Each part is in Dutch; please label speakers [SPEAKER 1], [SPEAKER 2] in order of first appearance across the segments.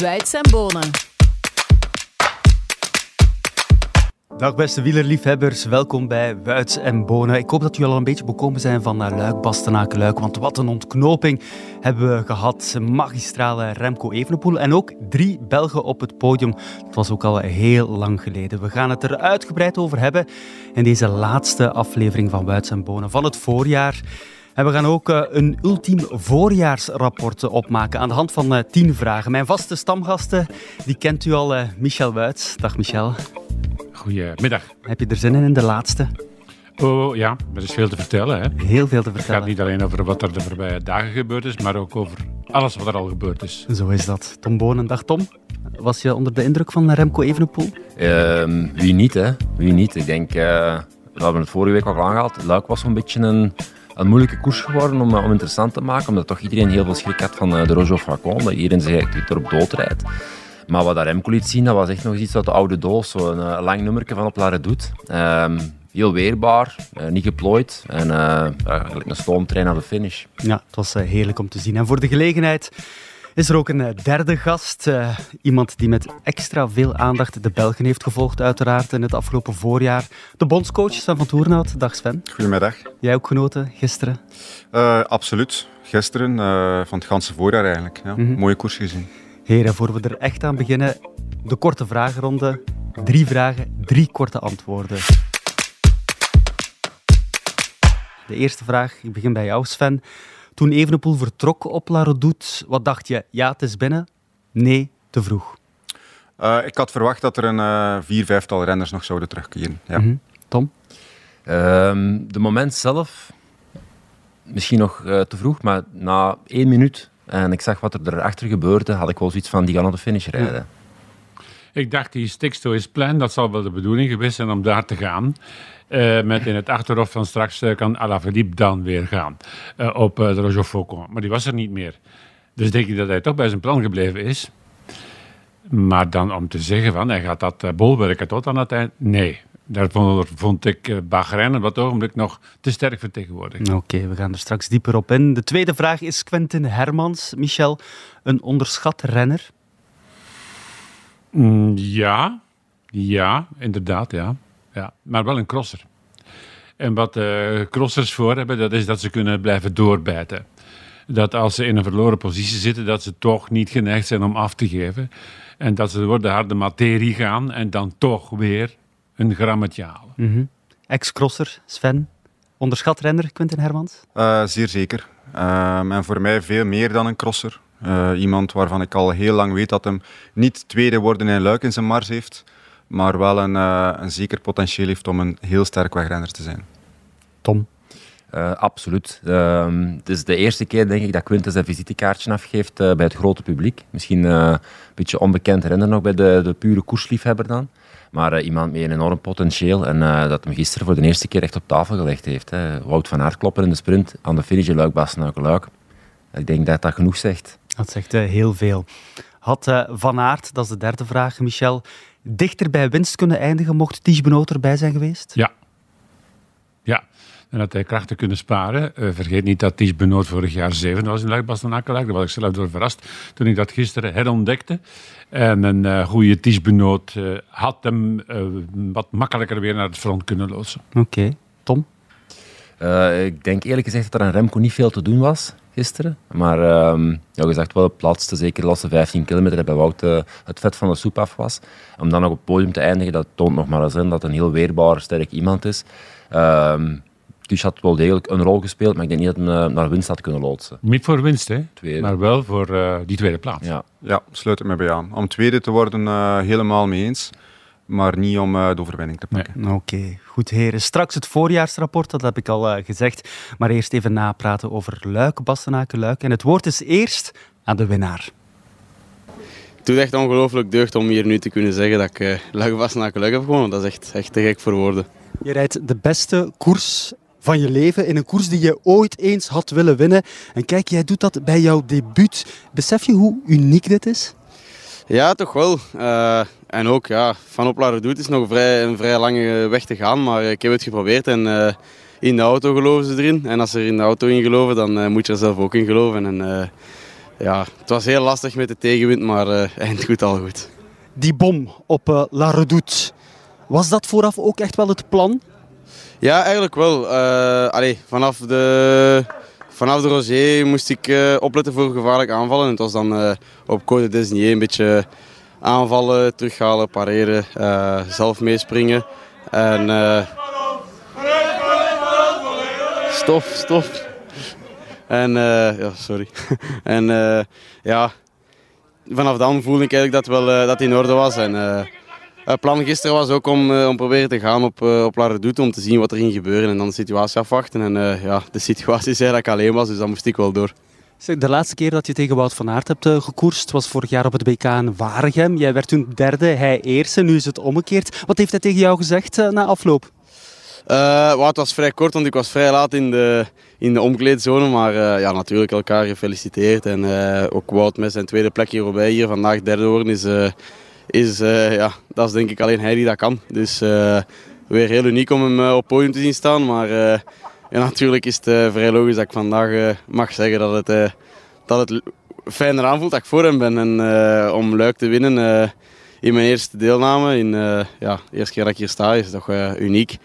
[SPEAKER 1] Wuits en Bonen.
[SPEAKER 2] Dag beste wielerliefhebbers, welkom bij Wuits en Bonen. Ik hoop dat jullie al een beetje bekomen zijn van Luik, Bastenaken, Luik, want wat een ontknoping hebben we gehad. Magistrale Remco Evenepoel en ook drie Belgen op het podium. Dat was ook al heel lang geleden. We gaan het er uitgebreid over hebben in deze laatste aflevering van Wuits en Bonen van het voorjaar. En we gaan ook uh, een ultiem voorjaarsrapport opmaken aan de hand van uh, tien vragen. Mijn vaste stamgasten, die kent u al, Michel Wuits. Dag Michel.
[SPEAKER 3] Goedemiddag.
[SPEAKER 2] Heb je er zin in in de laatste?
[SPEAKER 3] Oh ja, er is veel te vertellen. Hè?
[SPEAKER 2] Heel veel te vertellen.
[SPEAKER 3] Het gaat niet alleen over wat er de voorbije dagen gebeurd is, maar ook over alles wat er al gebeurd is.
[SPEAKER 2] Zo is dat. Tom Bonen, dag Tom. Was je onder de indruk van Remco Evenepoel?
[SPEAKER 4] Uh, wie niet, hè? Wie niet. Ik denk, uh, we hebben het vorige week al aangehaald. Luik was een beetje een, een moeilijke koers geworden om, om interessant te maken, omdat toch iedereen heel veel schrik had van de Rojo Facon, dat iedereen zich erop doodrijdt. Maar wat Remco liet zien, dat was echt nog iets uit de oude doos. Zo'n uh, lang nummerke van op La Redoute. Um, heel weerbaar, niet geplooid. En uh, een stoomtrein naar de finish.
[SPEAKER 2] Ja, het was heerlijk om te zien. En voor de gelegenheid is er ook een derde gast. Uh, iemand die met extra veel aandacht de Belgen heeft gevolgd, uiteraard, in het afgelopen voorjaar. De bondscoach Sven van Toernout. Dag Sven.
[SPEAKER 5] Goedemiddag.
[SPEAKER 2] Jij ook genoten gisteren?
[SPEAKER 5] Uh, absoluut. Gisteren, uh, van het ganse voorjaar eigenlijk. Ja. Mm -hmm. Mooie koers gezien.
[SPEAKER 2] Heren, voor we er echt aan beginnen, de korte vragenronde. Drie vragen, drie korte antwoorden. De eerste vraag, ik begin bij jou Sven. Toen Evenepoel vertrok op La Redoute, wat dacht je? Ja, het is binnen? Nee, te vroeg.
[SPEAKER 5] Uh, ik had verwacht dat er een uh, vier, vijftal renners nog zouden terugkeren. Ja.
[SPEAKER 2] Mm -hmm. Tom?
[SPEAKER 4] Um, de moment zelf, misschien nog uh, te vroeg, maar na één minuut en ik zag wat er erachter gebeurde, had ik wel zoiets van, die gaan naar de finish rijden. Ja.
[SPEAKER 3] Ik dacht, die sticks to his plan, dat zal wel de bedoeling geweest zijn om daar te gaan. Uh, met in het achterhoofd van straks uh, kan Alaphilippe dan weer gaan uh, op de Roger Faucon. Maar die was er niet meer. Dus denk ik dat hij toch bij zijn plan gebleven is. Maar dan om te zeggen van, hij gaat dat bolwerken tot aan het eind, nee. Daarvoor vond ik Bahrein op dat ogenblik nog te sterk vertegenwoordigd.
[SPEAKER 2] Oké, we gaan er straks dieper op in. De tweede vraag is Quentin Hermans. Michel, een onderschat renner?
[SPEAKER 3] Mm, ja, ja, inderdaad, ja. ja. Maar wel een crosser. En wat uh, crossers voor hebben, dat is dat ze kunnen blijven doorbijten. Dat als ze in een verloren positie zitten, dat ze toch niet geneigd zijn om af te geven. En dat ze door de harde materie gaan en dan toch weer een grammetje halen.
[SPEAKER 2] Mm -hmm. Ex-crosser, Sven. Onderschat renner, Quentin Hermans?
[SPEAKER 5] Uh, zeer zeker. Uh, en voor mij veel meer dan een crosser. Uh, iemand waarvan ik al heel lang weet dat hem niet tweede worden in Luik in zijn mars heeft, maar wel een, een zeker potentieel heeft om een heel sterk wegrenner te zijn.
[SPEAKER 2] Tom?
[SPEAKER 4] Uh, absoluut. Uh, het is de eerste keer, denk ik, dat Quinten zijn visitekaartje afgeeft uh, bij het grote publiek. Misschien een beetje onbekend renner nog bij de, de pure koersliefhebber dan. Maar iemand met een enorm potentieel en dat hem gisteren voor de eerste keer echt op tafel gelegd heeft. Hè. Wout van Aert kloppen in de sprint aan de finish in Luik, Bastenaken, Luik. Ik denk dat dat genoeg zegt.
[SPEAKER 2] Dat zegt heel veel. Had Van Aert, dat is de derde vraag, Michel, dichter bij winst kunnen eindigen mocht Tige Benoot erbij zijn geweest?
[SPEAKER 3] Ja. Ja, en dat hij krachten kunnen sparen. Uh, vergeet niet dat Ties Benoot vorig jaar zeven was in Luik Bastenaken. Daar was ik zelf door verrast toen ik dat gisteren herontdekte. En een uh, goede Ties Benoot uh, had hem wat makkelijker weer naar het front kunnen loodsen.
[SPEAKER 2] Oké, okay. Tom?
[SPEAKER 4] ik denk eerlijk gezegd dat er aan Remco niet veel te doen was gisteren. Maar uh, ja, gezegd wel het laatste, zeker de laatste 15 kilometer, bij Wout uh, het vet van de soep af was. Om dan nog op het podium te eindigen, dat toont nog maar eens in dat een heel weerbaar, sterk iemand is. Uh, dus had wel degelijk een rol gespeeld, maar ik denk niet dat hij naar winst had kunnen loodsen.
[SPEAKER 3] Niet voor winst, hè? Tweede. maar wel voor uh, die tweede plaats.
[SPEAKER 5] Ja, ja sluit het me bij aan. Om tweede te worden, uh, helemaal mee eens. Maar niet om uh, de overwinning te pakken.
[SPEAKER 2] Nee. Oké, okay. goed heren. Straks het voorjaarsrapport, dat heb ik al gezegd. Maar eerst even napraten over Luik, Bastenaken, Luik. En het woord is eerst aan de winnaar.
[SPEAKER 6] Het doet echt ongelooflijk deugd om hier nu te kunnen zeggen dat ik uh, Luik, Bastenaken, Luik heb gewonnen. Dat is echt, echt te gek voor woorden.
[SPEAKER 2] Je rijdt de beste koers van je leven in een koers die je ooit eens had willen winnen. En kijk, jij doet dat bij jouw debuut. Besef je hoe uniek dit is?
[SPEAKER 6] Ja, toch wel. Uh, en ook ja, van op La Redoute is nog vrij, een vrij lange weg te gaan, maar ik heb het geprobeerd en uh, in de auto geloven ze erin. En als ze er in de auto in geloven, dan uh, moet je er zelf ook in geloven. En, ja, het was heel lastig met de tegenwind, maar eind goed al goed.
[SPEAKER 2] Die bom op uh, La Redoute, was dat vooraf ook echt wel het plan?
[SPEAKER 6] Ja, eigenlijk wel. Uh, allee, vanaf de, vanaf de Rosé moest ik opletten voor gevaarlijke aanvallen. En het was dan op Code Disney een beetje aanvallen, terughalen, pareren, zelf meespringen. En... stop, stop. En uh, ja, sorry. en uh, ja, vanaf dan voelde ik eigenlijk dat, wel, uh, dat in orde was. En het plan gisteren was ook om, om proberen te gaan op, op La Redoute om te zien wat er ging gebeuren en dan de situatie afwachten. En ja, de situatie zei dat ik alleen was, dus dan moest ik wel door.
[SPEAKER 2] De laatste keer dat je tegen Wout van Aert hebt gekoerst was vorig jaar op het BK in Waregem. Jij werd toen derde, hij eerste. Nu is het omgekeerd. Wat heeft hij tegen jou gezegd na afloop?
[SPEAKER 6] Uh, het was vrij kort, want ik was vrij laat in de, in de omkleedzone. Maar uh, ja, natuurlijk elkaar gefeliciteerd. En uh, ook Wout met zijn tweede plek hierbij hier vandaag derde worden is, is ja, dat is denk ik alleen hij die dat kan. Dus weer heel uniek om hem op het podium te zien staan. Maar ja, natuurlijk is het vrij logisch dat ik vandaag mag zeggen dat het, dat het fijner aanvoelt dat ik voor hem ben. En om Luik te winnen in mijn eerste deelname, in ja, de eerste keer dat ik hier sta, is toch uniek.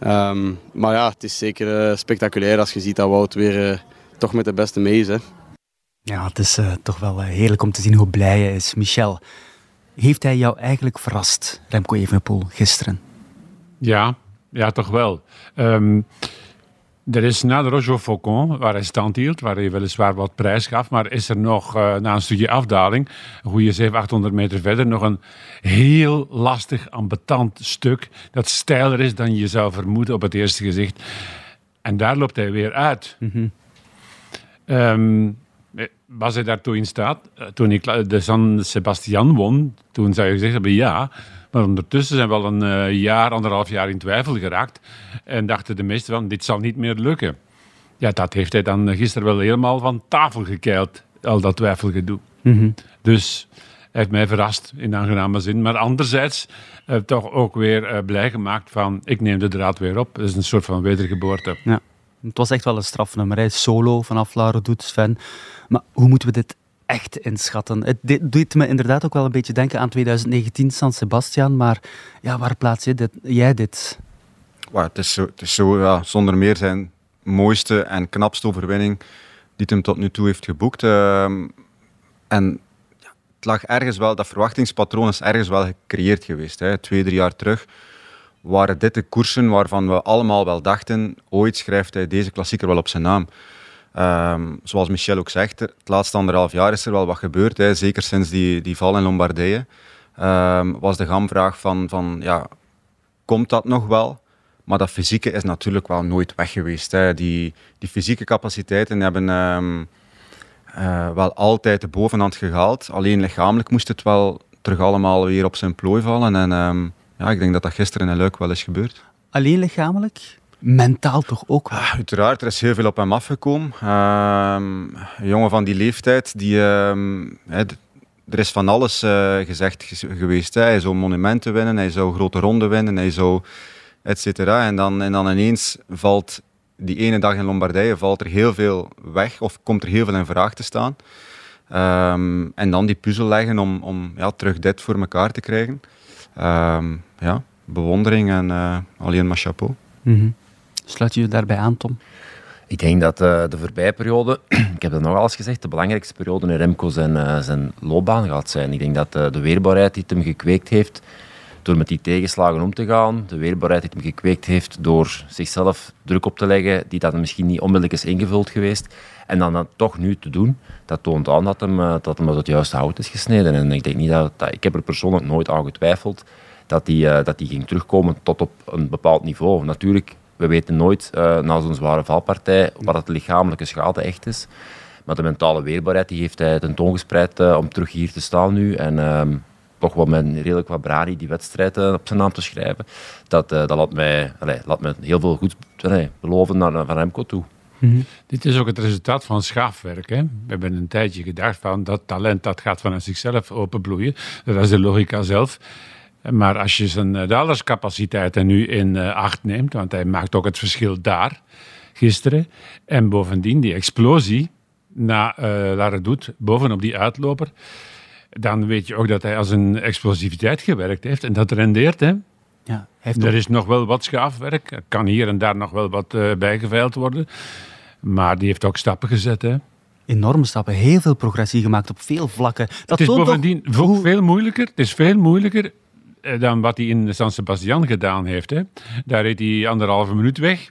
[SPEAKER 6] Ehm, maar ja, het is zeker spectaculair als je ziet dat Wout weer toch met de beste mee is. Hè.
[SPEAKER 2] Ja, het is toch wel heerlijk om te zien hoe blij hij is. Michel, heeft hij jou eigenlijk verrast, Remco Evenepoel, gisteren?
[SPEAKER 3] Ja, ja toch wel. Um, er is na de Roger Faucon, waar hij stand hield, waar hij weliswaar wat prijs gaf, maar is er nog uh, na een stukje afdaling, een goede 700, 800 meter verder, nog een heel lastig, ambetant stuk dat steiler is dan je zou vermoeden op het eerste gezicht. En daar loopt hij weer uit. Mm -hmm. um, was hij daartoe in staat? Eh, toen ik de San Sebastian won, toen zou je gezegd hebben ja. Maar ondertussen zijn we al een uh, jaar, anderhalf jaar in twijfel geraakt. En dachten de meesten van, dit zal niet meer lukken. Ja, dat heeft hij dan gisteren wel helemaal van tafel gekeild, al dat twijfelgedoe. Mm Dus hij heeft mij verrast in aangename zin. Maar anderzijds uh, toch ook weer blij gemaakt van, ik neem de draad weer op. Dat is een soort van wedergeboorte.
[SPEAKER 2] Ja. Het was echt wel een strafnummer. Hij solo vanaf Laro doet Sven. Maar hoe moeten we dit echt inschatten. Het doet me inderdaad ook wel een beetje denken aan 2019 San Sebastian, maar ja, waar plaats je dit, jij dit?
[SPEAKER 5] het is zo, het is zo ja, zonder meer zijn mooiste en knapste overwinning die hem tot nu toe heeft geboekt. Uh, en het lag ergens wel, dat verwachtingspatroon is ergens wel gecreëerd geweest. Hè. Twee, drie jaar terug waren dit de koersen waarvan we allemaal wel dachten, ooit schrijft hij deze klassieker wel op zijn naam. Um, zoals Michel ook zegt, het laatste anderhalf jaar is er wel wat gebeurd. Hè. Zeker sinds die, die val in Lombardije um, was de gamvraag van, van ja, komt dat nog wel? Maar dat fysieke is natuurlijk wel nooit weg geweest. Hè. Die, die fysieke capaciteiten hebben um, uh, wel altijd de bovenhand gehaald. Alleen lichamelijk moest het wel terug allemaal weer op zijn plooi vallen. En ja, ik denk dat dat gisteren in Luik wel is gebeurd.
[SPEAKER 2] Alleen lichamelijk? mentaal toch ook wel?
[SPEAKER 5] Ah, uiteraard, er is heel veel op hem afgekomen. Uh, een jongen van die leeftijd, die, uh, er is van alles uh, gezegd geweest. Hè. Hij zou monumenten winnen, hij zou grote ronden winnen, hij zou et cetera. En dan, en dan ineens valt die ene dag in Lombardije valt er heel veel weg of komt er heel veel in vraag te staan. Um, en dan die puzzel leggen om, om ja, terug dit voor elkaar te krijgen. Um, ja, bewondering en uh, alleen maar chapeau. Mm -hmm.
[SPEAKER 2] Sluit je je daarbij aan, Tom?
[SPEAKER 4] Ik denk dat uh, de voorbije periode, ik heb dat nog eens gezegd, de belangrijkste periode in Remco zijn, uh, zijn loopbaan gaat zijn. Ik denk dat uh, de weerbaarheid die het hem gekweekt heeft door met die tegenslagen om te gaan, de weerbaarheid die hem gekweekt heeft door zichzelf druk op te leggen, die dat misschien niet onmiddellijk is ingevuld geweest, en dan dat toch nu te doen, dat toont aan dat hem, dat hem het juiste hout is gesneden. En ik denk niet dat, ik heb er persoonlijk nooit aan getwijfeld dat hij dat die ging terugkomen tot op een bepaald niveau. Natuurlijk we weten nooit uh, na zo'n zware valpartij wat het lichamelijke schade echt is. Maar de mentale weerbaarheid die heeft hij tentoongespreid uh, om terug hier te staan nu. En uh, toch wel met redelijk wat brani die wedstrijd uh, op zijn naam te schrijven. Dat, dat laat, mij, allez, laat mij heel veel goed allez, beloven naar, naar Remco toe.
[SPEAKER 3] Mm -hmm. Dit is ook het resultaat van schaafwerk. Hè? We hebben een tijdje gedacht van dat talent dat gaat vanuit zichzelf openbloeien. Dat is de logica zelf. Maar als je zijn eh, dalerscapaciteiten nu in eh, acht neemt, want hij maakt ook het verschil daar, gisteren. En bovendien die explosie, na uh, La Redoute, bovenop die uitloper, dan weet je ook dat hij als een explosiviteit gewerkt heeft. En dat rendeert.
[SPEAKER 2] Ja,
[SPEAKER 3] heeft er is nog wel wat schaafwerk. Er kan hier en daar nog wel wat uh, bijgeveild worden. Maar die heeft ook stappen gezet, hè
[SPEAKER 2] enorme stappen, heel veel progressie gemaakt op veel vlakken.
[SPEAKER 3] Dat het is bovendien veel moeilijker. Het is veel moeilijker eh, dan wat hij in San Sebastian gedaan heeft. Hè. Daar reed hij anderhalve minuut weg.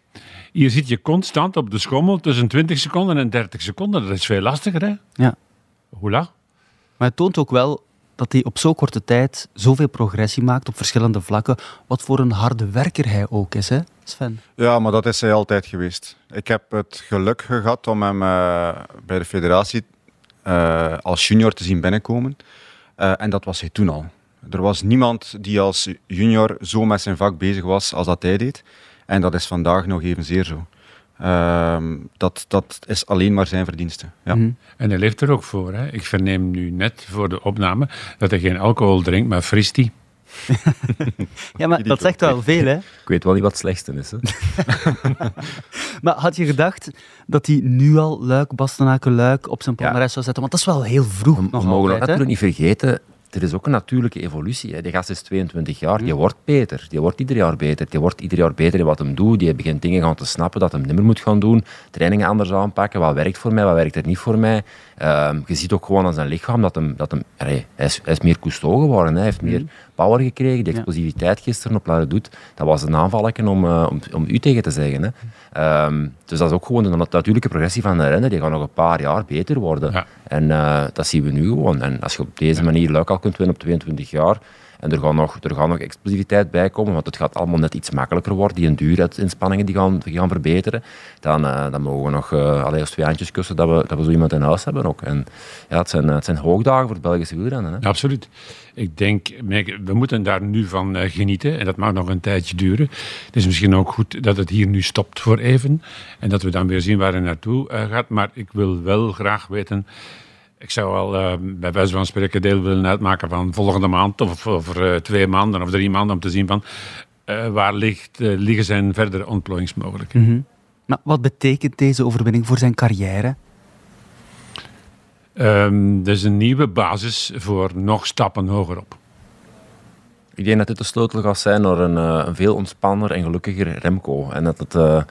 [SPEAKER 3] Hier zit je constant op de schommel tussen 20 seconden en 30 seconden. Dat is veel lastiger, hè?
[SPEAKER 2] Ja.
[SPEAKER 3] Hoela.
[SPEAKER 2] Maar het toont ook wel dat hij op zo'n korte tijd zoveel progressie maakt op verschillende vlakken. Wat voor een harde werker hij ook is, hè, Sven?
[SPEAKER 5] Ja, maar dat is hij altijd geweest. Ik heb het geluk gehad om hem uh, bij de federatie uh, als junior te zien binnenkomen. Uh, en dat was hij toen al. Er was niemand die als junior zo met zijn vak bezig was als dat hij deed. En dat is vandaag nog evenzeer zo. Uh, dat, dat is alleen maar zijn verdienste. Ja. Mm
[SPEAKER 3] En hij leeft er ook voor. Hè? Ik verneem nu net voor de opname dat hij geen alcohol drinkt, maar fristie.
[SPEAKER 2] ja, maar dat zegt wel veel, hè?
[SPEAKER 4] Ik weet wel niet wat het slechtste is. Hè?
[SPEAKER 2] maar had je gedacht dat hij nu al Luik, Bastenaken, Luik op zijn palmarès zou zetten? Want dat is wel heel vroeg
[SPEAKER 4] we, We mogen natuurlijk niet vergeten, er is ook een natuurlijke evolutie. Hè. Die gast is 22 jaar, die mhm. wordt beter. Die wordt ieder jaar beter. Die wordt ieder jaar beter in wat hem doet. Die begint dingen gaan te snappen dat hij niet meer moet gaan doen. Trainingen anders aanpakken. Wat werkt voor mij, wat werkt er niet voor mij. Uh, je ziet ook gewoon aan zijn lichaam dat hem... Dat hem hij, is, hij is meer cousteau geworden. Hij heeft meer mhm. power gekregen. Die explosiviteit gisteren op Lare doet, dat was een aanvalletje om, uh, om, om u tegen te zeggen. Hè. Uh, dus dat is ook gewoon een natuurlijke progressie van de renner. Die gaat nog een paar jaar beter worden. En uh, dat zien we nu gewoon. En als je op deze manier leuk al kunt winnen op 22 jaar, en er gaat, nog, er gaat nog explosiviteit bij komen, want het gaat allemaal net iets makkelijker worden. Die duurinspanningen die gaan, die gaan verbeteren. Dan, uh, dan mogen we nog uh, als twee handjes kussen dat we, dat we zo iemand in huis hebben ook. En ja, het zijn, het zijn hoogdagen voor het Belgische wielrennen. Hè?
[SPEAKER 3] absoluut. Ik denk, we moeten daar nu van genieten en dat mag nog een tijdje duren. Het is misschien ook goed dat het hier nu stopt voor even en dat we dan weer zien waar het naartoe gaat. Maar ik wil wel graag weten ik zou wel uh, bij wijze van spreken deel willen uitmaken van volgende maand of over uh, twee maanden of drie maanden om te zien van uh, waar ligt, liggen zijn verdere ontplooiingsmogelijkheden.
[SPEAKER 2] Mm -hmm. Maar wat betekent deze overwinning voor zijn carrière?
[SPEAKER 3] Um, dat is een nieuwe basis voor nog stappen hogerop.
[SPEAKER 4] Ik denk dat dit de sleutel gaat zijn naar een, een veel ontspanner en gelukkiger Remco. En dat het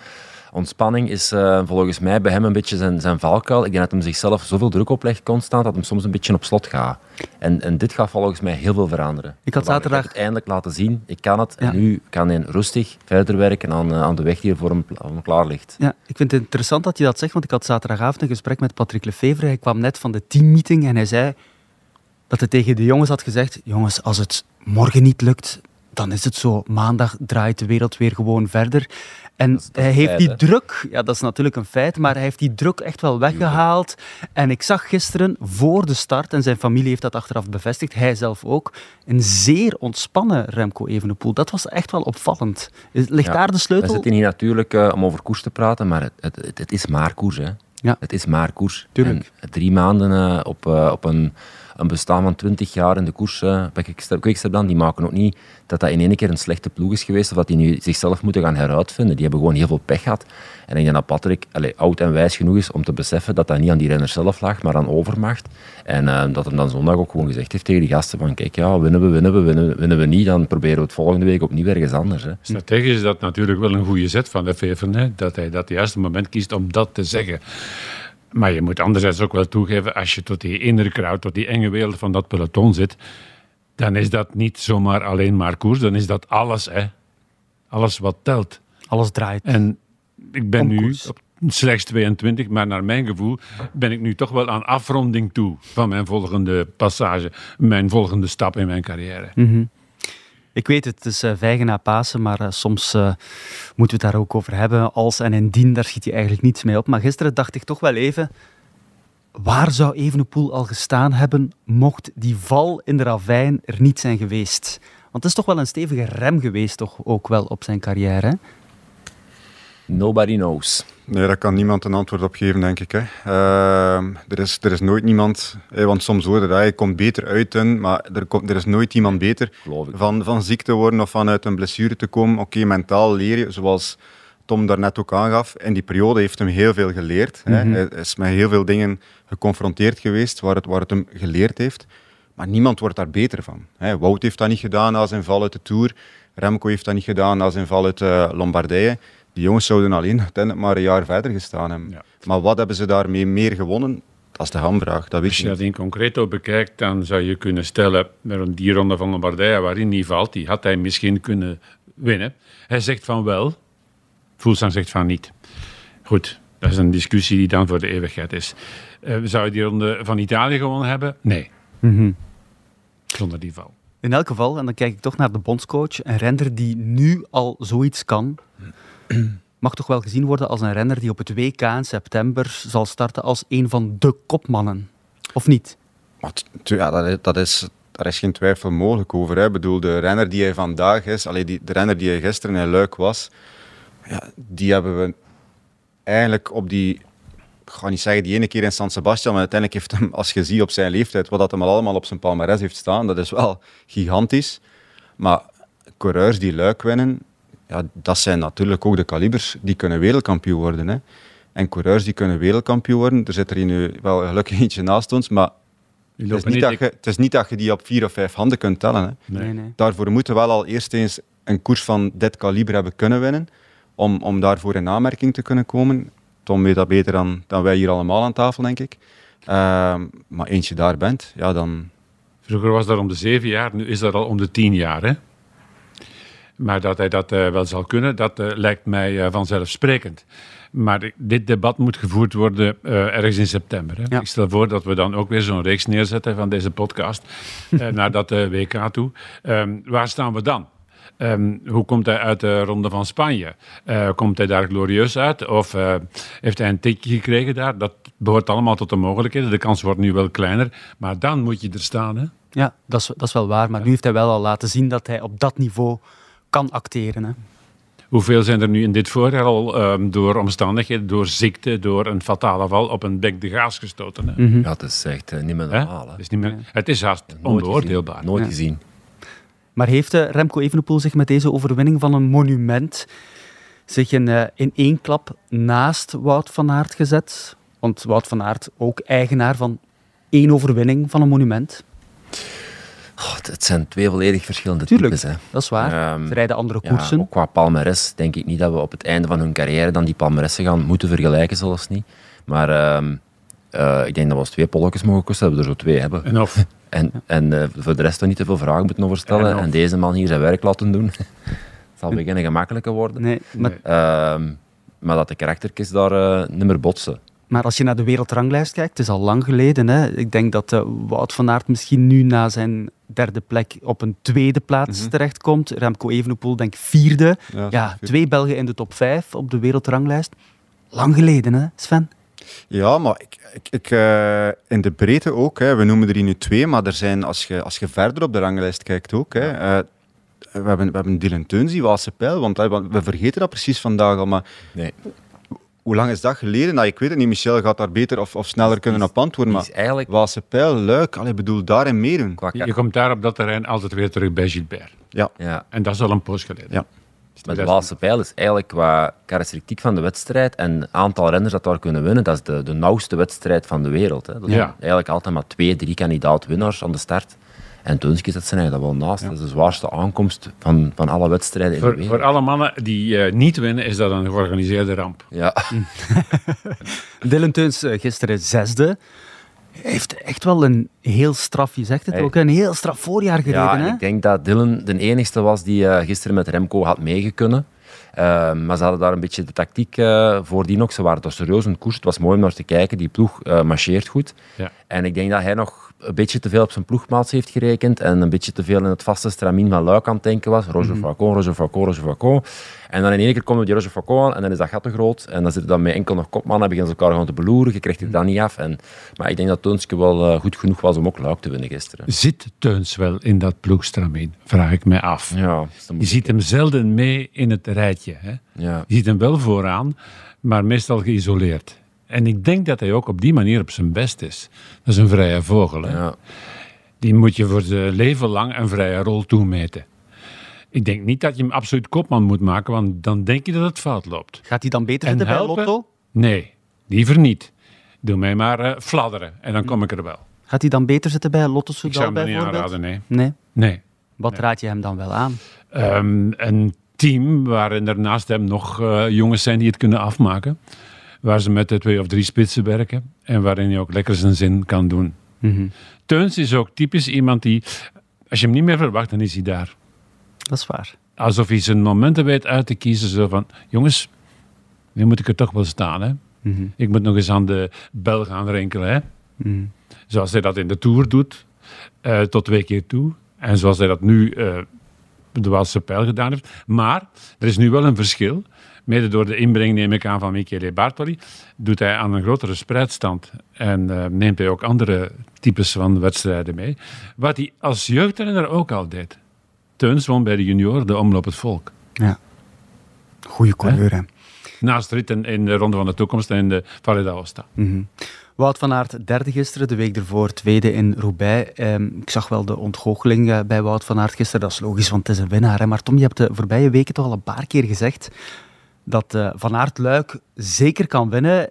[SPEAKER 4] Ontspanning is uh, volgens mij bij hem een beetje zijn, zijn valkuil. Ik denk dat hij zichzelf zoveel druk oplegt constant dat hij soms een beetje op slot gaat. En, en dit gaat volgens mij heel veel veranderen.
[SPEAKER 2] Ik had zaterdag...
[SPEAKER 4] Ik eindelijk laten zien, ik kan het. En nu kan hij rustig verder werken aan, uh, aan de weg die er voor hem, hem klaar ligt.
[SPEAKER 2] Ja, ik vind het interessant dat je dat zegt, want ik had zaterdagavond een gesprek met Patrick Lefevre. Hij kwam net van de teammeeting en hij zei dat hij tegen de jongens had gezegd: Jongens, als het morgen niet lukt, dan is het zo. Maandag draait de wereld weer gewoon verder. En hij heeft die druk, ja, dat is natuurlijk een feit, maar hij heeft die druk echt wel weggehaald. En ik zag gisteren voor de start, en zijn familie heeft dat achteraf bevestigd, hij zelf ook, een zeer ontspannen Remco Evenepoel. Dat was echt wel opvallend. Ligt daar de sleutel?
[SPEAKER 4] We zitten hier natuurlijk uh, om over koers te praten, maar het, het, het, is maar koers. Hè.
[SPEAKER 2] Ja.
[SPEAKER 4] Het is maar koers.
[SPEAKER 2] Tuurlijk.
[SPEAKER 4] En drie maanden uh, op, uh, op een een bestaan van 20 jaar in de koers bij Quickstep die maken ook niet dat dat in één keer een slechte ploeg is geweest of dat die nu zichzelf moeten gaan heruitvinden. Die hebben gewoon heel veel pech gehad. En ik denk dat Patrick allez, oud en wijs genoeg is om te beseffen dat dat niet aan die renner zelf lag, maar aan overmacht. En uh, dat hem dan zondag ook gewoon gezegd heeft tegen die gasten van kijk, ja, winnen we, winnen we, winnen, winnen we niet, dan proberen we het volgende week opnieuw ergens anders. Hè.
[SPEAKER 3] Strategisch is dat natuurlijk wel een goede zet van de VFN, dat hij dat juiste moment kiest om dat te zeggen. Maar je moet anderzijds ook wel toegeven, als je tot die innere crowd, tot die enge wereld van dat peloton zit, dan is dat niet zomaar alleen maar koers, dan is dat alles, hè. Alles wat telt.
[SPEAKER 2] Alles draait.
[SPEAKER 3] En ik ben nu op slechts 22, maar naar mijn gevoel ben ik nu toch wel aan afronding toe van mijn volgende passage, mijn volgende stap in mijn carrière.
[SPEAKER 2] Mm ik weet het, het is uh, vijgen na Pasen, maar uh, soms uh, moeten we het daar ook over hebben. Als en indien, daar schiet je eigenlijk niets mee op. Maar gisteren dacht ik toch wel even, waar zou Evenepoel al gestaan hebben mocht die val in de ravijn er niet zijn geweest? Want het is toch wel een stevige rem geweest, toch ook wel op zijn carrière.
[SPEAKER 4] Nobody knows.
[SPEAKER 5] Nee, daar kan niemand een antwoord op geven, denk ik. Hè. Uh, er, is, er is nooit niemand, want soms hoor je dat, je komt beter uit, maar er, komt, er is nooit iemand beter van, van ziek te worden of vanuit een blessure te komen. Oké, mentaal leer je, zoals Tom daarnet ook aangaf, in die periode heeft hem heel veel geleerd. hè.
[SPEAKER 2] Mhm.
[SPEAKER 5] Hij is met heel veel dingen geconfronteerd geweest waar het, waar het hem geleerd heeft. Maar niemand wordt daar beter van. Hè. Wout heeft dat niet gedaan na zijn val uit de Tour. Remco heeft dat niet gedaan na zijn val uit eh, Lombardije. Die jongens zouden alleen uiteindelijk maar een jaar verder gestaan hebben.
[SPEAKER 3] Ja.
[SPEAKER 5] Maar wat hebben ze daarmee meer gewonnen? Dat is de hamvraag, dat weet
[SPEAKER 3] Als
[SPEAKER 5] je niet.
[SPEAKER 3] dat in concreto bekijkt, dan zou je kunnen stellen, met die ronde van Lombardije waarin hij valt, die had hij misschien kunnen winnen. Hij zegt van wel, Voelsang zegt van niet. Goed, dat is een discussie die dan voor de eeuwigheid is. Eh, zou je die ronde van Italië gewonnen hebben? Nee,
[SPEAKER 2] Mhm.
[SPEAKER 3] zonder die val.
[SPEAKER 2] In elk geval, en dan kijk ik toch naar de bondscoach, een renner die nu al zoiets kan, mag toch wel gezien worden als een renner die op het WK in september zal starten als een van de kopmannen. Of niet?
[SPEAKER 5] Ja, dat, is, daar is geen twijfel mogelijk over. Hè. Ik bedoel, de renner die hij vandaag is, allee, die, de renner die hij gisteren in Luik was, ja, die hebben we eigenlijk op die, ik ga niet zeggen die ene keer in San Sebastian, maar uiteindelijk heeft hem, als je ziet op zijn leeftijd, wat dat hem al allemaal op zijn palmarès heeft staan, dat is wel gigantisch. Maar coureurs die Luik winnen, ja, dat zijn natuurlijk ook de kalibers die kunnen wereldkampioen worden. Hè. En coureurs die kunnen wereldkampioen worden, er zit er hier nu wel gelukkig eentje naast ons, maar het is, niet dat je, het is niet dat je die op vier of vijf handen kunt tellen. Hè.
[SPEAKER 3] Nee.
[SPEAKER 2] nee.
[SPEAKER 5] Daarvoor moeten we wel al eerst eens een koers van dit kaliber hebben kunnen winnen, om, om daarvoor in aanmerking te kunnen komen. Tom weet dat beter dan, dan wij hier allemaal aan tafel, denk ik. Ehm, maar eens je daar bent, ja, dan...
[SPEAKER 3] Vroeger was dat om de zeven jaar, nu is dat al om de tien jaar. Hè? Maar dat hij dat eh, wel zal kunnen, dat eh, lijkt mij eh, vanzelfsprekend. Maar dit debat moet gevoerd worden ergens in september. Hè?
[SPEAKER 2] Ja.
[SPEAKER 3] Ik stel voor dat we dan ook weer zo'n reeks neerzetten van deze podcast eh, naar dat WK toe. Ehm, waar staan we dan? Ehm, hoe komt hij uit de Ronde van Spanje? Komt hij daar glorieus uit? Of heeft hij een tikje gekregen daar? Dat behoort allemaal tot de mogelijkheden. De kans wordt nu wel kleiner. Maar dan moet je er staan. Hè?
[SPEAKER 2] Ja, dat is, dat is wel waar. Maar nu heeft hij wel al laten zien dat hij op dat niveau kan acteren. Hè.
[SPEAKER 3] Hoeveel zijn er nu in dit voorjaar al ehm, door omstandigheden, door ziekte, door een fatale val op een bek de gaas gestoten? Hè?
[SPEAKER 2] Mhm.
[SPEAKER 4] Ja, het is echt eh, niet meer normaal. Hè.
[SPEAKER 3] Het is, niet meer, het is haast
[SPEAKER 4] Nooit
[SPEAKER 3] onbeoordeelbaar.
[SPEAKER 4] gezien. Nooit
[SPEAKER 2] Ja.
[SPEAKER 4] gezien.
[SPEAKER 2] Maar heeft eh, Remco Evenepoel zich met deze overwinning van een monument zich in, eh, in één klap naast Wout van Aert gezet? Want Wout van Aert ook eigenaar van één overwinning van een monument.
[SPEAKER 4] Oh, het, zijn twee volledig verschillende
[SPEAKER 2] Tuurlijk,
[SPEAKER 4] types. Hè.
[SPEAKER 2] dat is waar.
[SPEAKER 4] Ehm,
[SPEAKER 2] Ze rijden andere
[SPEAKER 4] Ja,
[SPEAKER 2] koersen.
[SPEAKER 4] ook qua palmares denk ik niet dat we op het einde van hun carrière dan die palmaressen gaan moeten vergelijken, zelfs niet. Maar ehm, eh, ik denk dat we als twee polletjes mogen kussen, dat we er zo twee hebben.
[SPEAKER 3] En of,
[SPEAKER 4] En, en eh, voor de rest er niet te veel vragen moeten over stellen.
[SPEAKER 3] En
[SPEAKER 4] deze man hier zijn werk laten doen. het zal geen gemakkelijker worden.
[SPEAKER 2] Nee, maar.
[SPEAKER 4] Ehm, maar dat de karaktertjes daar eh niet meer botsen.
[SPEAKER 2] Maar als je naar de wereldranglijst kijkt, het is al lang geleden. Hè? Ik denk dat eh, Wout van Aert misschien nu na zijn derde plek op een tweede plaats
[SPEAKER 5] Mhm.
[SPEAKER 2] terechtkomt. Remco Evenepoel denk ik vierde.
[SPEAKER 5] Ja,
[SPEAKER 2] Ja, twee Belgen in de top vijf op de wereldranglijst. Lang geleden, hè, Sven?
[SPEAKER 5] Ja, maar ik, ik, ik, eh, in de breedte ook. Hè. We noemen er hier nu twee, maar er zijn, als je, als je verder op de ranglijst kijkt ook. Hè, eh, we, hebben, we hebben Dylan Teuns, die Waalse pijl, want we vergeten dat precies vandaag al. Maar
[SPEAKER 4] Nee.
[SPEAKER 5] Hoe lang is dat geleden? Nou, ik weet het niet, Michel gaat daar beter of, of sneller kunnen op antwoorden. Maar
[SPEAKER 4] is eigenlijk
[SPEAKER 5] Waalse pijl, Luik, allee, ik bedoel, daarin meedoen.
[SPEAKER 4] qua
[SPEAKER 3] je komt daar op dat terrein altijd weer terug bij Gilbert.
[SPEAKER 5] Ja,
[SPEAKER 4] ja,
[SPEAKER 3] En dat is al een poos geleden.
[SPEAKER 5] Ja.
[SPEAKER 4] Maar de Waalse pijl is eigenlijk qua karakteristiek van de wedstrijd en aantal renners dat daar kunnen winnen, dat is de, de nauwste wedstrijd van de wereld. Hè. Dat
[SPEAKER 3] Ja.
[SPEAKER 4] zijn eigenlijk altijd maar twee, drie kandidaat-winnaars aan de start. En Teunskis, dat zijn eigenlijk wel naast. Dat is de zwaarste aankomst van, van alle wedstrijden in de
[SPEAKER 3] Voor,
[SPEAKER 4] wereld.
[SPEAKER 3] voor alle mannen die eh, niet winnen, is dat een georganiseerde ramp.
[SPEAKER 4] Ja,
[SPEAKER 2] Dylan Teuns eh, gisteren zesde. Heeft echt wel een heel straf, je zegt het
[SPEAKER 4] Hey.
[SPEAKER 2] ook, een heel straf voorjaar gereden.
[SPEAKER 4] ja
[SPEAKER 2] hè?
[SPEAKER 4] ik denk dat Dylan de enigste was die eh, gisteren met Remco had meegekunnen. Uh, maar ze hadden daar een beetje de tactiek uh, voordien nog. Ze waren toch serieus een koers. Het was mooi om naar te kijken. Die ploeg uh, marcheert goed.
[SPEAKER 3] Ja.
[SPEAKER 4] En ik denk dat hij nog een beetje te veel op zijn ploegmaats heeft gerekend en een beetje te veel in het vaste stramien van Luik aan het denken was. Roger
[SPEAKER 2] Mhm.
[SPEAKER 4] Facon, Roger Facon, Roger Facon. En dan in één keer komen die Roger Facon aan en dan is dat gat te groot. En dan zitten dan met enkel nog kopmannen, beginnen ze elkaar gewoon te beloeren. Je krijgt het dan niet af. En, maar ik denk dat Teunske wel uh, goed genoeg was om ook Luik te winnen gisteren.
[SPEAKER 3] Zit Teuns wel in dat ploegstramien? Vraag ik mij af.
[SPEAKER 4] Ja,
[SPEAKER 3] Je ziet hem zelden mee in het rijtje. Hè?
[SPEAKER 4] ja.
[SPEAKER 3] Je ziet hem wel vooraan, maar meestal geïsoleerd. En ik denk dat hij ook op die manier op zijn best is. Dat is een vrije vogel. Hè?
[SPEAKER 4] Ja.
[SPEAKER 3] Die moet je voor zijn leven lang een vrije rol toemeten. Ik denk niet dat je hem absoluut kopman moet maken, want dan denk je dat het fout loopt.
[SPEAKER 2] Gaat hij dan beter
[SPEAKER 3] En
[SPEAKER 2] zitten bij? Lotto?
[SPEAKER 3] Nee, liever niet. Doe mij maar eh, fladderen en dan kom ik er wel.
[SPEAKER 2] Gaat hij dan beter zitten bij Lotto
[SPEAKER 3] Ik zou
[SPEAKER 2] Soudal
[SPEAKER 3] hem niet
[SPEAKER 2] bijvoorbeeld?
[SPEAKER 3] aanraden, nee.
[SPEAKER 2] Nee.
[SPEAKER 3] Nee.
[SPEAKER 2] Wat raad je hem dan wel aan?
[SPEAKER 3] Ehm, een team waarin er naast hem nog eh, jongens zijn die het kunnen afmaken. Waar ze met de twee of drie spitsen werken. En waarin hij ook lekker zijn zin kan doen.
[SPEAKER 2] Mhm.
[SPEAKER 3] Teuns is ook typisch iemand die, als je hem niet meer verwacht, dan is hij daar.
[SPEAKER 2] Dat is waar.
[SPEAKER 3] Alsof hij zijn momenten weet uit te kiezen. Zo van, jongens, nu moet ik er toch wel staan. Hè?
[SPEAKER 2] Mhm.
[SPEAKER 3] Ik moet nog eens aan de bel gaan rinkelen. Hè?
[SPEAKER 2] Mhm.
[SPEAKER 3] Zoals hij dat in de Tour doet, eh, tot twee keer toe. En zoals hij dat nu eh de Waalse Pijl gedaan heeft. Maar er is nu wel een verschil. Mede door de inbreng, neem ik aan, van Michele Bartoli, doet hij aan een grotere spreidstand. En eh, neemt hij ook andere types van wedstrijden mee. Wat hij als jeugdtrainer ook al deed. Teuns won bij de junior de Omloop het Volk.
[SPEAKER 2] Ja. Goeie coureur, hè.
[SPEAKER 3] Naast ritten in de Ronde van de Toekomst en in de Valle d'Aosta.
[SPEAKER 2] Mhm. Wout van Aert derde gisteren, de week ervoor tweede in Roubaix. Ehm, ik zag wel de ontgoocheling eh, bij Wout van Aert gisteren. Dat is logisch, want het is een winnaar. Hè. Maar Tom, je hebt de voorbije weken toch al een paar keer gezegd dat eh, Van Aert Luik zeker kan winnen.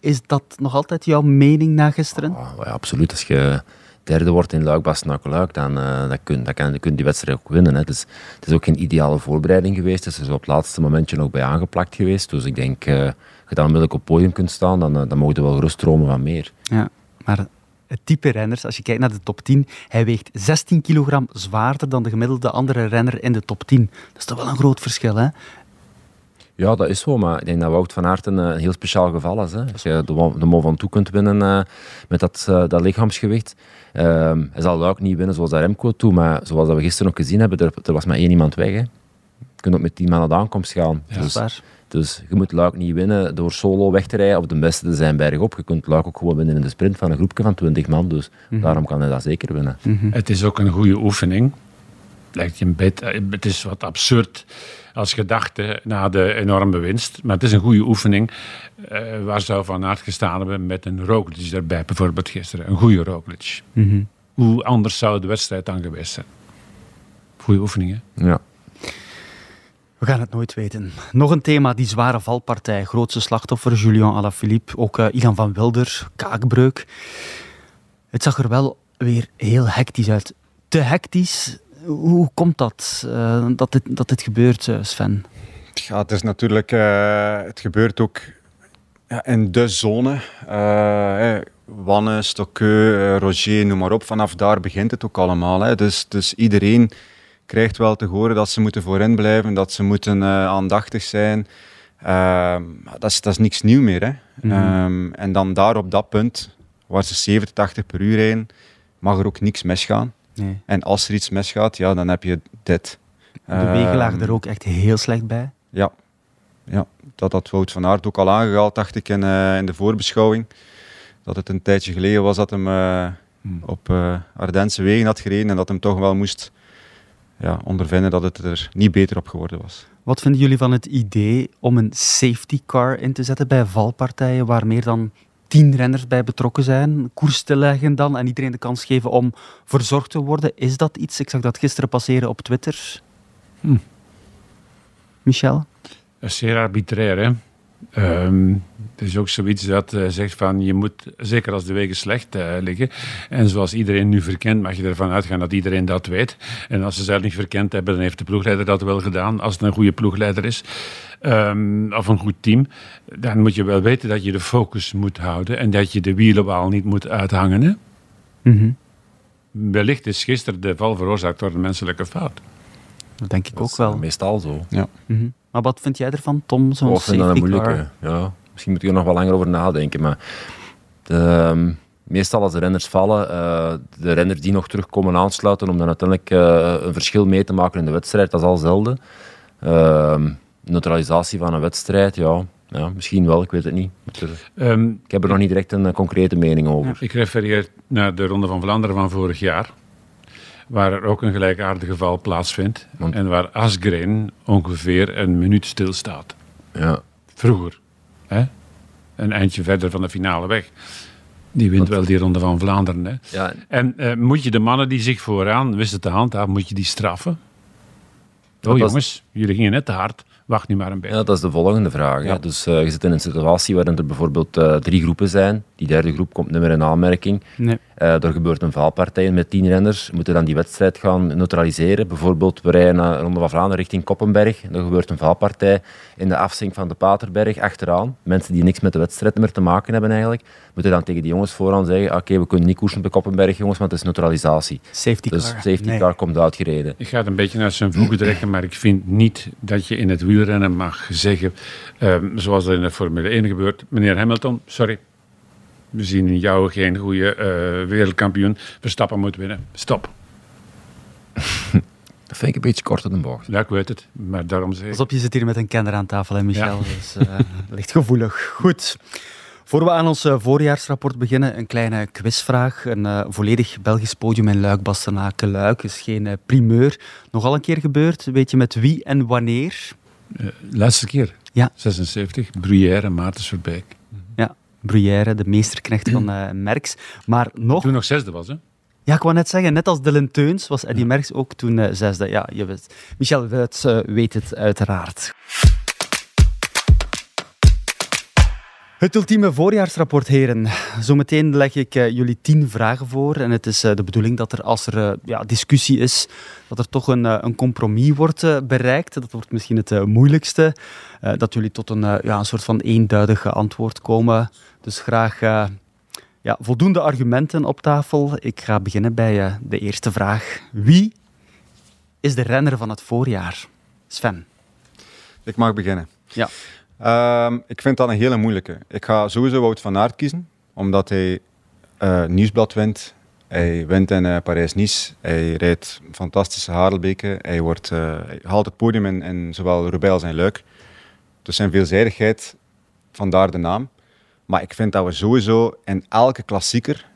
[SPEAKER 2] Is dat nog altijd jouw mening na gisteren?
[SPEAKER 4] Oh, ja, absoluut. Als je derde wordt in Luik, Bastenaken, Luik, dan, eh, dan, kun, dan, kan, dan kun je die wedstrijd ook winnen. Hè. Dus, het is ook geen ideale voorbereiding geweest. Het is er op het laatste momentje nog bij aangeplakt geweest. Dus ik denk, eh als je dan onmiddellijk op het podium kunt staan, dan, dan mogen we wel gerust dromen van meer.
[SPEAKER 2] Ja, maar het type renners, als je kijkt naar de top 10, hij weegt 16 kilogram zwaarder dan de gemiddelde andere renner in de top 10. Dat is toch wel een groot verschil, hè?
[SPEAKER 4] Ja, dat is zo, maar ik denk dat Wout van Aert een, eh, heel speciaal geval is. Hè. Als je de, Mo- de Mont Ventoux kunt winnen eh, met dat, eh, dat lichaamsgewicht. Ehm, hij zal Luik niet winnen zoals dat Remco toe, maar zoals dat we gisteren ook gezien hebben, er, er was maar één iemand weg. Hè. Je kunt ook met tien man aan de aankomst gaan.
[SPEAKER 2] Is
[SPEAKER 4] dus,
[SPEAKER 2] waar.
[SPEAKER 4] dus je moet Luik niet winnen door solo weg te rijden of de beste te zijn bergop. Je kunt Luik ook gewoon winnen in de sprint van een groepje van 20 man. Dus daarom kan hij dat zeker winnen.
[SPEAKER 3] Het is ook een goede oefening. Lijkt je een beetje, het is wat absurd als gedachte na de enorme winst. Maar het is een goede oefening. Eh, waar zou Van Aert gestaan hebben met een Roglic erbij, bijvoorbeeld gisteren. Een goede Roglic.
[SPEAKER 2] Mhm.
[SPEAKER 3] Hoe anders zou de wedstrijd dan geweest zijn? Goede oefening, hè?
[SPEAKER 4] Ja.
[SPEAKER 2] We gaan het nooit weten. Nog een thema, die zware valpartij. Grootste slachtoffer, Julian Alaphilippe. Ook eh, Ilan van Wilder, kaakbreuk. Het zag er wel weer heel hectisch uit. Te hectisch. Hoe komt dat, eh, dat, dit, dat dit gebeurt, eh, Sven?
[SPEAKER 5] Ja, het is natuurlijk, eh, het gebeurt ook ja, in de zone. Hè, Wanne, Stokkeu, Roger, noem maar op. Vanaf daar begint het ook allemaal. Hè. Dus, dus iedereen krijgt wel te horen dat ze moeten voorin blijven, dat ze moeten aandachtig zijn. Ehm, dat, is, dat is niks nieuw meer. Hè. Ehm, en dan daar op dat punt, waar ze 70, 80 per uur rijden, mag er ook niks misgaan.
[SPEAKER 2] Nee.
[SPEAKER 5] En als er iets misgaat, ja, dan heb je dit.
[SPEAKER 2] De wegen lagen
[SPEAKER 5] Ehm,
[SPEAKER 2] er ook echt heel slecht bij.
[SPEAKER 5] ja. ja, dat had Wout van Aert ook al aangehaald, dacht ik, in, eh, in de voorbeschouwing. Dat het een tijdje geleden was dat hem eh, op eh Ardense wegen had gereden en dat hem toch wel moest ja, ondervinden dat het er niet beter op geworden was.
[SPEAKER 2] Wat vinden jullie van het idee om een safety car in te zetten bij valpartijen waar meer dan tien renners bij betrokken zijn? Koers te leggen dan en iedereen de kans geven om verzorgd te worden. Is dat iets? Ik zag dat gisteren passeren op Twitter.
[SPEAKER 3] Hm.
[SPEAKER 2] Michel?
[SPEAKER 3] Dat is zeer arbitrair, hè. Ehm, het is ook zoiets dat eh, zegt van je moet, zeker als de wegen slecht eh, liggen, en zoals iedereen nu verkent, mag je ervan uitgaan dat iedereen dat weet. En als ze zelf niet verkend hebben, dan heeft de ploegleider dat wel gedaan, als het een goede ploegleider is, Ehm, of een goed team. Dan moet je wel weten dat je de focus moet houden en dat je de wielenwaal niet moet uithangen. Hè?
[SPEAKER 2] Mhm.
[SPEAKER 3] Wellicht is gisteren de val veroorzaakt door een menselijke fout.
[SPEAKER 2] Dat denk ik
[SPEAKER 4] Dat
[SPEAKER 2] ook
[SPEAKER 4] is
[SPEAKER 2] wel.
[SPEAKER 4] meestal zo.
[SPEAKER 2] Mhm. Maar wat vind jij ervan, Tom? Zo'n
[SPEAKER 4] Oh, ik vind dat een moeilijke. Ja, misschien moet je er nog wel langer over nadenken. Maar de, ehm, meestal als de renners vallen, eh, de renners die nog terugkomen aansluiten om dan uiteindelijk eh, een verschil mee te maken in de wedstrijd, dat is al zelden. Ehm, neutralisatie van een wedstrijd, ja, ja, misschien wel, ik weet het niet. Ik
[SPEAKER 3] Ehm,
[SPEAKER 4] Ik heb er nog niet direct een concrete mening over.
[SPEAKER 3] Ik refereer naar de Ronde van Vlaanderen van vorig jaar, waar er ook een gelijkaardig geval plaatsvindt
[SPEAKER 4] Want-
[SPEAKER 3] en waar Asgreen ongeveer een minuut stilstaat.
[SPEAKER 4] Ja.
[SPEAKER 3] Vroeger, hè? een eindje verder van de finale weg. Die wint wel die Ronde van Vlaanderen. Hè?
[SPEAKER 4] Ja,
[SPEAKER 3] En eh, moet je de mannen die zich vooraan wisten te handhaven, moet je die straffen? Oh jongens, jullie gingen net te hard. Wacht nu maar een beetje.
[SPEAKER 4] Ja, dat is de volgende vraag.
[SPEAKER 3] Ja.
[SPEAKER 4] Dus eh, je zit in een situatie waarin er bijvoorbeeld eh, drie groepen zijn. Die derde groep komt niet meer in aanmerking.
[SPEAKER 2] Nee.
[SPEAKER 4] Eh, er gebeurt een valpartij met tien renners. Moeten dan die wedstrijd gaan neutraliseren. Bijvoorbeeld, we rijden naar Ronde van Vlaanderen richting Koppenberg. Er gebeurt een valpartij in de afzink van de Paterberg achteraan. Mensen die niks met de wedstrijd meer te maken hebben eigenlijk. Moeten dan tegen die jongens vooraan zeggen, oké, we kunnen niet koersen op Koppenberg, jongens, want het is neutralisatie.
[SPEAKER 2] Safety
[SPEAKER 4] Dus
[SPEAKER 2] car.
[SPEAKER 4] safety
[SPEAKER 2] Nee.
[SPEAKER 4] car komt uitgereden.
[SPEAKER 3] Ik ga het een beetje naar zijn voegen trekken, maar ik vind niet dat je in het wielrennen mag zeggen, ehm, zoals dat in de Formule 1 gebeurt, meneer Hamilton, sorry, we zien in jou geen goede eh, wereldkampioen, Verstappen moet winnen. Stop.
[SPEAKER 4] Dat vind ik een beetje kort in de bocht.
[SPEAKER 3] Ja, ik weet het, maar daarom zeg ik...
[SPEAKER 2] Pas op, je zit hier met een kenner aan tafel, hè, Michel. Dus eh ligt gevoelig. Goed. Voor we aan ons eh, voorjaarsrapport beginnen, een kleine quizvraag. Een volledig Belgisch podium in Luik, Bastenaken, Luik is geen eh, primeur. Nogal een keer gebeurd. Weet je met wie en wanneer?
[SPEAKER 3] Laatste keer,
[SPEAKER 2] Ja.
[SPEAKER 3] 76, Bruyère, Maartens Verbeek.
[SPEAKER 2] Ja, Bruyère, de meesterknecht van eh Merckx. Maar nog...
[SPEAKER 3] Toen nog zesde was, hè?
[SPEAKER 2] Ja, ik wou net zeggen, net als Dylan Teuns was Eddy Merckx ook toen eh, zesde. Ja, je weet. Michel Wuits eh, weet het uiteraard. Het ultieme voorjaarsrapport, heren. Zometeen leg ik eh, jullie tien vragen voor. En het is eh, de bedoeling dat er, als er eh, ja, discussie is, dat er toch een, een compromis wordt bereikt. Dat wordt misschien het eh, moeilijkste. Eh, dat jullie tot een, eh, ja, een soort van eenduidig antwoord komen. Dus graag eh, ja, voldoende argumenten op tafel. Ik ga beginnen bij eh, de eerste vraag. Wie is de renner van het voorjaar? Sven.
[SPEAKER 5] Ik mag beginnen.
[SPEAKER 2] Ja.
[SPEAKER 5] Ehm, ik vind dat een hele moeilijke. Ik ga sowieso Wout van Aert kiezen, omdat hij eh, Nieuwsblad wint. Hij wint in Parijs-Nice. Hij rijdt fantastische Harelbeke. Hij, wordt, hij haalt het podium in, in zowel Roubaix als in Luik. Dus zijn veelzijdigheid, vandaar de naam. Maar ik vind dat we sowieso in elke klassieker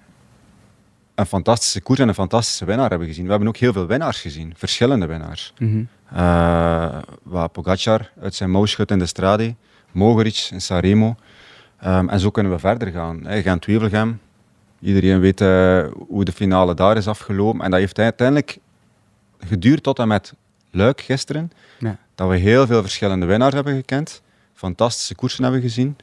[SPEAKER 5] een fantastische koers en een fantastische winnaar hebben gezien. We hebben ook heel veel winnaars gezien, verschillende winnaars. Eh, waar Pogacar uit zijn mouw schudt in de Strade, Mogeric in Sanremo. Ehm, en zo kunnen we verder gaan. Hè. Gent-Wevelgem, iedereen weet eh, hoe de finale daar is afgelopen. En dat heeft uiteindelijk geduurd tot en met Luik gisteren,
[SPEAKER 2] Ja.
[SPEAKER 5] dat we heel veel verschillende winnaars hebben gekend, fantastische koersen hebben gezien.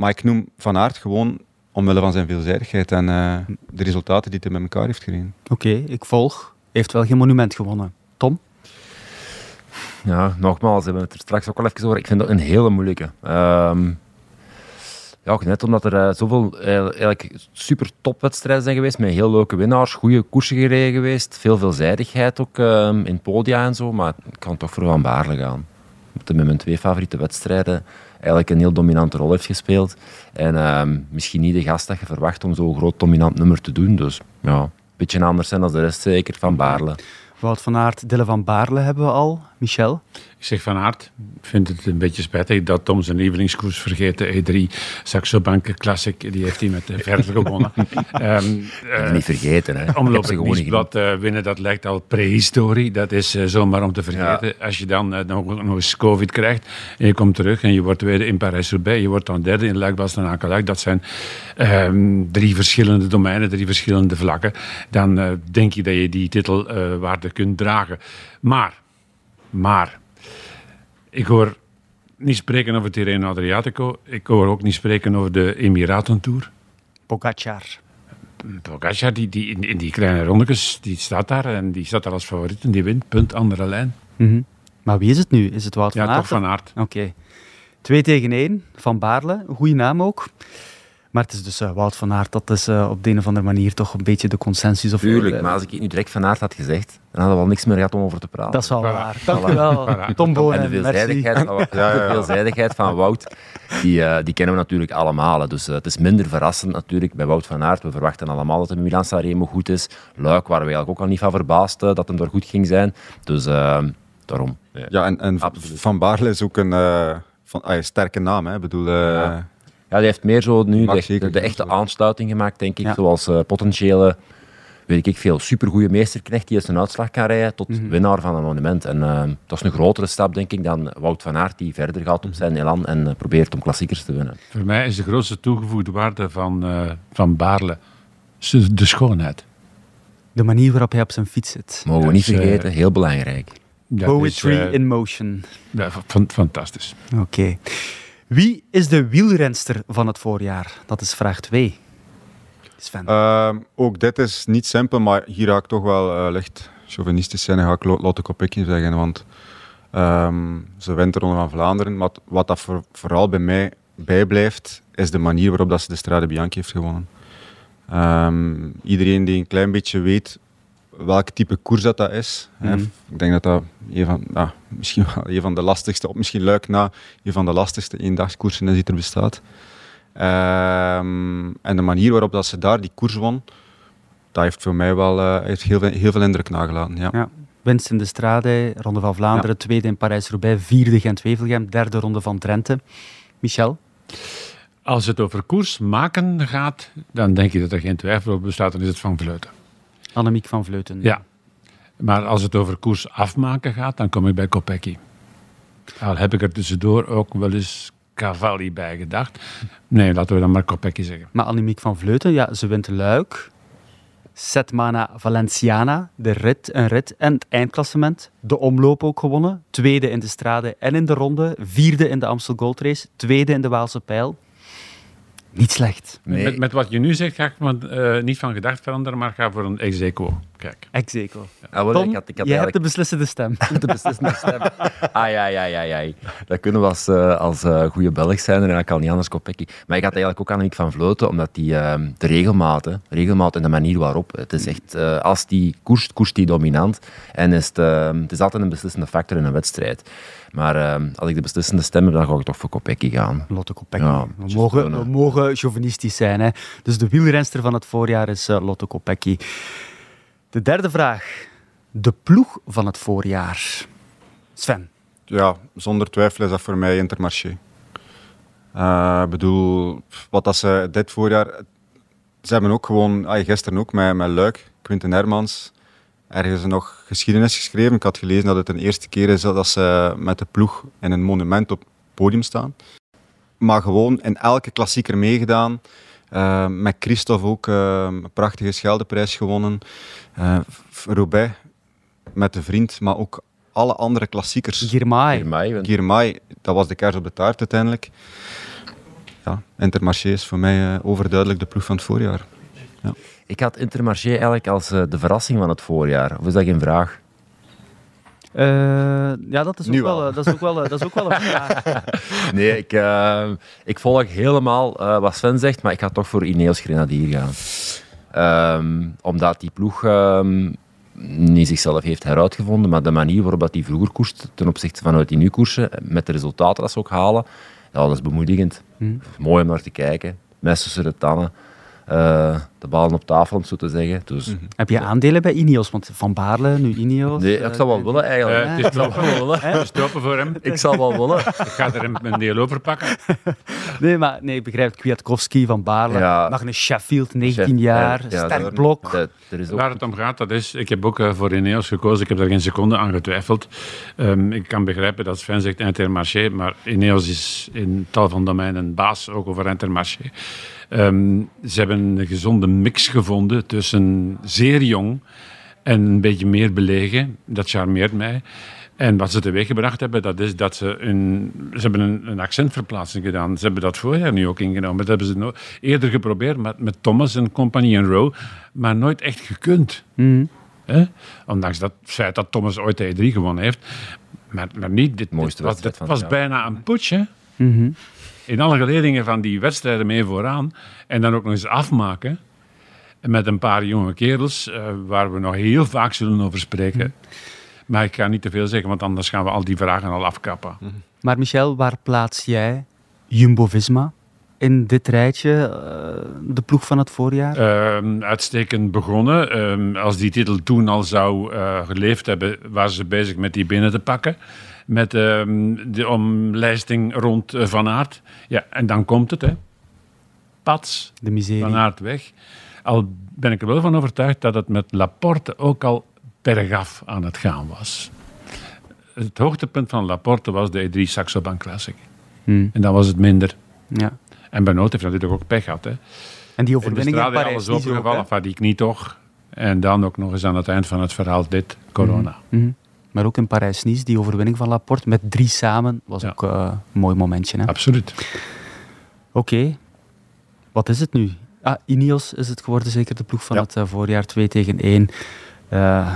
[SPEAKER 5] Maar ik noem Van Aert gewoon omwille van zijn veelzijdigheid en eh, de resultaten die hij met elkaar heeft gereden.
[SPEAKER 2] Oké, ik volg. Hij heeft wel geen monument gewonnen. Tom?
[SPEAKER 4] Ja, nogmaals, we hebben het er straks ook al even over. Ik vind dat een hele moeilijke. Ehm, ja, ook net omdat er eh, zoveel eh, eigenlijk super topwedstrijden zijn geweest, met heel leuke winnaars, goede koersen gereden geweest, veel veelzijdigheid ook ehm, in podia en zo, maar ik kan toch voor Van Baarle gaan. Met mijn twee favoriete wedstrijden eigenlijk een heel dominante rol heeft gespeeld. En ehm, misschien niet de gast dat je verwacht om zo'n groot dominant nummer te doen. Dus ja, een beetje anders zijn dan de rest zeker van Baarle.
[SPEAKER 2] Wout van Aert, Dille van Baarle hebben we al. Michel?
[SPEAKER 3] Ik zeg van Aert, ik vind het een beetje spijtig dat Tom zijn lievelingskoers vergeet. De E3 Saxo Bank Classic, die heeft hij met de Verder gewonnen. Ehm, eh,
[SPEAKER 4] niet vergeten, hè.
[SPEAKER 3] Omloop het nieuwsblad eh, winnen, dat lijkt al prehistorie. Dat is eh, zomaar om te vergeten. Als je dan nog, nog eens COVID krijgt en je komt terug en je wordt tweede in Parijs-Roubaix, je wordt dan derde in Luik, Bastenaken, Luik. Dat zijn ehm, drie verschillende domeinen, drie verschillende vlakken. Dan denk je dat je die titelwaarde kunt dragen. Maar, maar, ik hoor niet spreken over Tirreno Adriatico. Ik hoor ook niet spreken over de Emiratentour.
[SPEAKER 2] Pogacar.
[SPEAKER 3] Pogacar, die, die, in, in die kleine rondetjes, die staat daar en die staat daar als favoriet en die wint, punt, andere lijn.
[SPEAKER 2] Mhm. Maar wie is het nu? Is het Wout van
[SPEAKER 3] Ja,
[SPEAKER 2] Aert?
[SPEAKER 3] toch van aard.
[SPEAKER 2] Oké. Twee tegen één, Van Baarle. Een goede naam ook. Maar het is dus eh, Wout van Aert. Dat is eh, op de een of andere manier toch een beetje de consensus. Of,
[SPEAKER 4] Tuurlijk, maar als ik het nu direct van aard had gezegd, dan hadden we al niks meer gehad om over te praten.
[SPEAKER 2] Dat is wel
[SPEAKER 3] Voilà.
[SPEAKER 2] waar. Dank u wel,
[SPEAKER 3] Voilà.
[SPEAKER 2] Tom
[SPEAKER 4] en
[SPEAKER 2] Bonen.
[SPEAKER 4] de
[SPEAKER 2] Merci.
[SPEAKER 4] veelzijdigheid, van,
[SPEAKER 5] Ja, ja,
[SPEAKER 4] de veelzijdigheid van Wout, die, eh, die kennen we natuurlijk allemaal. Dus het is minder verrassend natuurlijk bij Wout van Aert. We verwachten allemaal dat de Milan Sanremo goed is. Luik waren we eigenlijk ook al niet van verbaasd dat hem daar goed ging zijn. Dus daarom. Ja.
[SPEAKER 5] Ja, en, en. Van Baarle is ook een eh, van, ah, sterke naam. Hè. Ik bedoel,
[SPEAKER 4] Ja. Die heeft meer zo nu de, de, echte aansluiting gemaakt, denk ik.
[SPEAKER 2] Ja.
[SPEAKER 4] Zoals eh, potentiële, weet ik veel, supergoeie meesterknecht die eens een uitslag kan rijden tot
[SPEAKER 2] Mhm.
[SPEAKER 4] winnaar van een monument. En eh, dat is een grotere stap, denk ik, dan Wout van Aert die verder gaat op zijn elan en eh, probeert om klassiekers te winnen.
[SPEAKER 3] Voor mij is de grootste toegevoegde waarde van, eh, van Baarle de schoonheid.
[SPEAKER 2] De manier waarop hij op zijn fiets zit.
[SPEAKER 4] Mogen we niet vergeten, heel belangrijk.
[SPEAKER 2] Poetry
[SPEAKER 3] is,
[SPEAKER 2] in motion.
[SPEAKER 3] ja, fan- fantastisch.
[SPEAKER 2] Oké. Wie is de wielrenster van het voorjaar? Dat is vraag 2. Sven.
[SPEAKER 5] Ehm, ook dit is niet simpel, maar hier ga ik toch wel eh, licht chauvinistisch zijn en ga ik Lo- Lotte Kopecky zeggen. Want ehm, ze wint de Ronde van Vlaanderen. Maar wat dat voor- vooral bij mij bijblijft, is de manier waarop dat ze de Strade Bianchi heeft gewonnen. Ehm, iedereen die een klein beetje weet welk type koers dat, dat is. hè,
[SPEAKER 2] Mhm.
[SPEAKER 5] ik denk dat dat een van, ja, misschien wel een van de lastigste, of misschien luik na, een van de lastigste eendagskoersen is die er bestaat. Ehm, en de manier waarop dat ze daar die koers won, dat heeft voor mij wel eh, heeft heel, veel, heel veel indruk nagelaten. Ja.
[SPEAKER 2] Ja. Winst in de Strade, Ronde van Vlaanderen, tweede in Parijs-Roubaix, vierde Gent-Wevelgem, derde Ronde van Drenthe. Michel?
[SPEAKER 3] Als het over koers maken gaat, dan denk ik dat er geen twijfel over bestaat. Dan is het van Vleuten.
[SPEAKER 2] Annemiek van Vleuten.
[SPEAKER 3] Ja. Maar als het over koers afmaken gaat, dan kom ik bij Kopecky. Al heb ik er tussendoor ook wel eens Cavalli bij gedacht. Nee, laten we dan maar Kopecky zeggen.
[SPEAKER 2] Maar Annemiek van Vleuten, ja, ze wint Luik, Setmana Valenciana, de rit, een rit en het eindklassement. De omloop ook gewonnen. Tweede in de Strade en in de Ronde. Vierde in de Amstel Gold Race. Tweede in de Waalse Pijl. Niet slecht.
[SPEAKER 4] Nee.
[SPEAKER 3] Met, met wat je nu zegt, ga ik me eh, niet van gedacht veranderen, maar ga voor een ex aequo. Kijk.
[SPEAKER 2] Ex-equo.
[SPEAKER 4] Ah, wel,
[SPEAKER 2] Tom,
[SPEAKER 4] ik had, ik had
[SPEAKER 2] jij hebt de beslissende stem.
[SPEAKER 4] de beslissende stem. Ai, ai, ai, ai, ai. Dat kunnen we als, eh, als eh, goede Belg zijn en dat kan niet anders Kopecky. Maar ik had eigenlijk ook Annemiek van Vleuten, omdat die ehm, de regelmaat, hè, regelmaat en de manier waarop, het is echt, eh, als die koerst, koerst die dominant. En is het, ehm, het is altijd een beslissende factor in een wedstrijd. Maar ehm, als ik de beslissende stem heb, dan ga ik toch voor Kopecky gaan.
[SPEAKER 2] Lotte Kopecky.
[SPEAKER 4] Ja,
[SPEAKER 2] we, mogen, we mogen chauvinistisch zijn. Hè. Dus de wielrenster van het voorjaar is eh, Lotte Kopecky. De derde vraag. De ploeg van het voorjaar. Sven.
[SPEAKER 5] ja, zonder twijfel is dat voor mij Intermarché. Eh, Ik bedoel, wat dat ze dit voorjaar... Ze hebben ook gewoon, gisteren ook met, met Luik, Quinten Hermans, ergens nog geschiedenis geschreven. Ik had gelezen dat het de eerste keer is dat ze met de ploeg in een monument op het podium staan. Maar gewoon in elke klassieker meegedaan. Eh, met Christophe ook eh, een prachtige Scheldeprijs gewonnen. Eh, Roubaix met de vriend, maar ook alle andere klassiekers.
[SPEAKER 2] Girmay.
[SPEAKER 5] Girmay, dat was de kaars op de taart uiteindelijk. Ja, Intermarché is voor mij eh, overduidelijk de ploeg van het voorjaar.
[SPEAKER 4] Ik had Intermarché eigenlijk als eh, de verrassing van het voorjaar. Of is dat geen vraag?
[SPEAKER 2] Eh, ja, dat is, ook wel,
[SPEAKER 5] wel.
[SPEAKER 2] eh, dat, is ook wel, eh, dat is ook wel een vraag.
[SPEAKER 4] Nee, ik, ik volg helemaal eh, wat Sven zegt, maar ik ga toch voor Ineos Grenadier gaan. Ehm, omdat die ploeg ehm, niet zichzelf heeft heruitgevonden, maar de manier waarop dat die vroeger koerst ten opzichte van uit die nu koersen, met de resultaten dat ze ook halen, ja, dat is bemoedigend.
[SPEAKER 2] Hmm.
[SPEAKER 4] Mooi om naar te kijken. Mes tussen de tannen. Eh, de ballen op tafel, om het zo te zeggen. Dus,
[SPEAKER 2] Heb je aandelen bij Ineos? Want Van Baarle, nu Ineos.
[SPEAKER 4] Nee,
[SPEAKER 2] eh,
[SPEAKER 4] ik zou wel willen eigenlijk.
[SPEAKER 3] Eh, het is
[SPEAKER 4] wel willen.
[SPEAKER 3] Het is stoppen voor hem.
[SPEAKER 4] Ik zal wel willen.
[SPEAKER 3] Ik ga er een, deel over pakken.
[SPEAKER 2] Nee, maar nee, ik begrijp. Kwiatkowski van Baarle.
[SPEAKER 4] Ja.
[SPEAKER 2] Magnus Sheffield, 19
[SPEAKER 4] Chef,
[SPEAKER 2] jaar.
[SPEAKER 4] ja,
[SPEAKER 2] sterk blok.
[SPEAKER 4] dat- er is ook
[SPEAKER 3] Waar het om gaat, dat is, ik heb ook eh, voor Ineos gekozen. Ik heb daar geen seconde aan getwijfeld. Ehm, ik kan begrijpen dat Sven zegt Intermarché, maar Ineos is in tal van domeinen baas, ook over Intermarché. Ehm, ze hebben een gezonde mix gevonden tussen zeer jong en een beetje meer belegen. Dat charmeert mij. En wat ze teweeggebracht hebben, dat is dat ze een, ze hebben een, een accentverplaatsing gedaan. Ze hebben dat voorjaar nu ook ingenomen. Dat hebben ze no- eerder geprobeerd met, met Thomas en compagnie en Rowe, maar nooit echt gekund.
[SPEAKER 2] Mhm.
[SPEAKER 3] Ondanks dat feit dat Thomas ooit de E3 gewonnen heeft. Maar, maar niet, dit,
[SPEAKER 4] Mooiste
[SPEAKER 3] dit was, dit was bijna een. Hè?
[SPEAKER 2] Mhm.
[SPEAKER 3] In alle geledingen van die wedstrijden mee vooraan. En dan ook nog eens afmaken. Met een paar jonge kerels, eh, waar we nog heel vaak zullen over spreken. Maar ik ga niet te veel zeggen, want anders gaan we al die vragen al afkappen.
[SPEAKER 2] Maar Michel, waar plaats jij Jumbo-Visma in dit rijtje, eh, de ploeg van het voorjaar?
[SPEAKER 3] Ehm, uitstekend begonnen. Ehm, als die titel toen al zou eh, geleefd hebben, waren ze bezig met die binnen te pakken. Met ehm, de omlijsting rond eh, Van Aert. Ja, en dan komt het, hè. Pats,
[SPEAKER 2] de miserie.
[SPEAKER 3] Van Aert weg. Al ben ik er wel van overtuigd dat het met Laporte ook al bergaf aan het gaan was. Het hoogtepunt van Laporte was de E3 Saxo Bank Classic.
[SPEAKER 2] Hmm,
[SPEAKER 3] En dan was het minder.
[SPEAKER 2] ja.
[SPEAKER 3] En Benoot heeft natuurlijk ook pech gehad, hè.
[SPEAKER 2] En die overwinning in Parijs
[SPEAKER 3] alles
[SPEAKER 2] niet hè?
[SPEAKER 3] van die knie toch. En dan ook nog eens aan het eind van het verhaal dit, corona.
[SPEAKER 2] Mhm. Maar ook in Parijs-Nice, die overwinning van Laporte met drie samen, was
[SPEAKER 3] Ja.
[SPEAKER 2] ook eh, een mooi momentje. hè.
[SPEAKER 3] Absoluut.
[SPEAKER 2] Oké, wat is het nu? Ah, Ineos is het geworden, zeker de ploeg van
[SPEAKER 5] Ja.
[SPEAKER 2] het eh, voorjaar 2 tegen 1. Eh,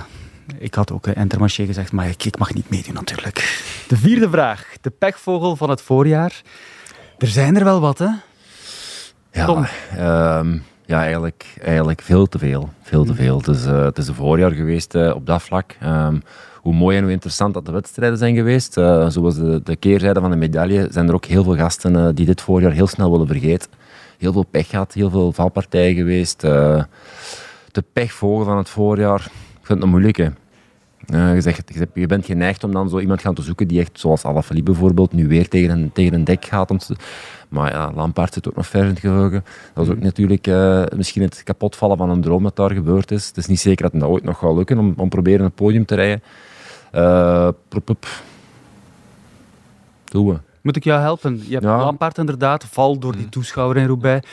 [SPEAKER 2] ik had ook uh, Intermarché gezegd, maar ik, ik mag niet meedoen natuurlijk. De vierde vraag, de pechvogel van het voorjaar. Er zijn er wel wat, hè?
[SPEAKER 4] Ja,
[SPEAKER 2] Tom.
[SPEAKER 4] ehm, ja eigenlijk, eigenlijk veel te veel. Veel te veel. Het is, eh, het is een voorjaar geweest eh, op dat vlak. Ehm, hoe mooi en hoe interessant dat de wedstrijden zijn geweest. eh, zoals de, de keerzijde van de medaille, zijn er ook heel veel gasten die dit voorjaar heel snel willen vergeten. Heel veel pech gehad, heel veel valpartijen geweest. de pechvogel van het voorjaar, ik vind het een moeilijke. Je, zegt, je zegt- je bent geneigd om dan zo iemand gaan te zoeken die echt, zoals Alaphilippe bijvoorbeeld, nu weer tegen een, tegen een dek gaat. Om te- maar ja, Lampaard zit ook nog ver in het geheugen. Dat is ook natuurlijk eh, misschien het kapotvallen van een droom dat daar gebeurd is. Het is niet zeker dat het dat ooit nog gaat lukken om, om proberen een podium te rijden. Eh, prup, prup. Doen we.
[SPEAKER 2] Moet ik jou helpen? Je hebt
[SPEAKER 4] Ja.
[SPEAKER 2] Lampaard inderdaad, val door die toeschouwer in Roubaix.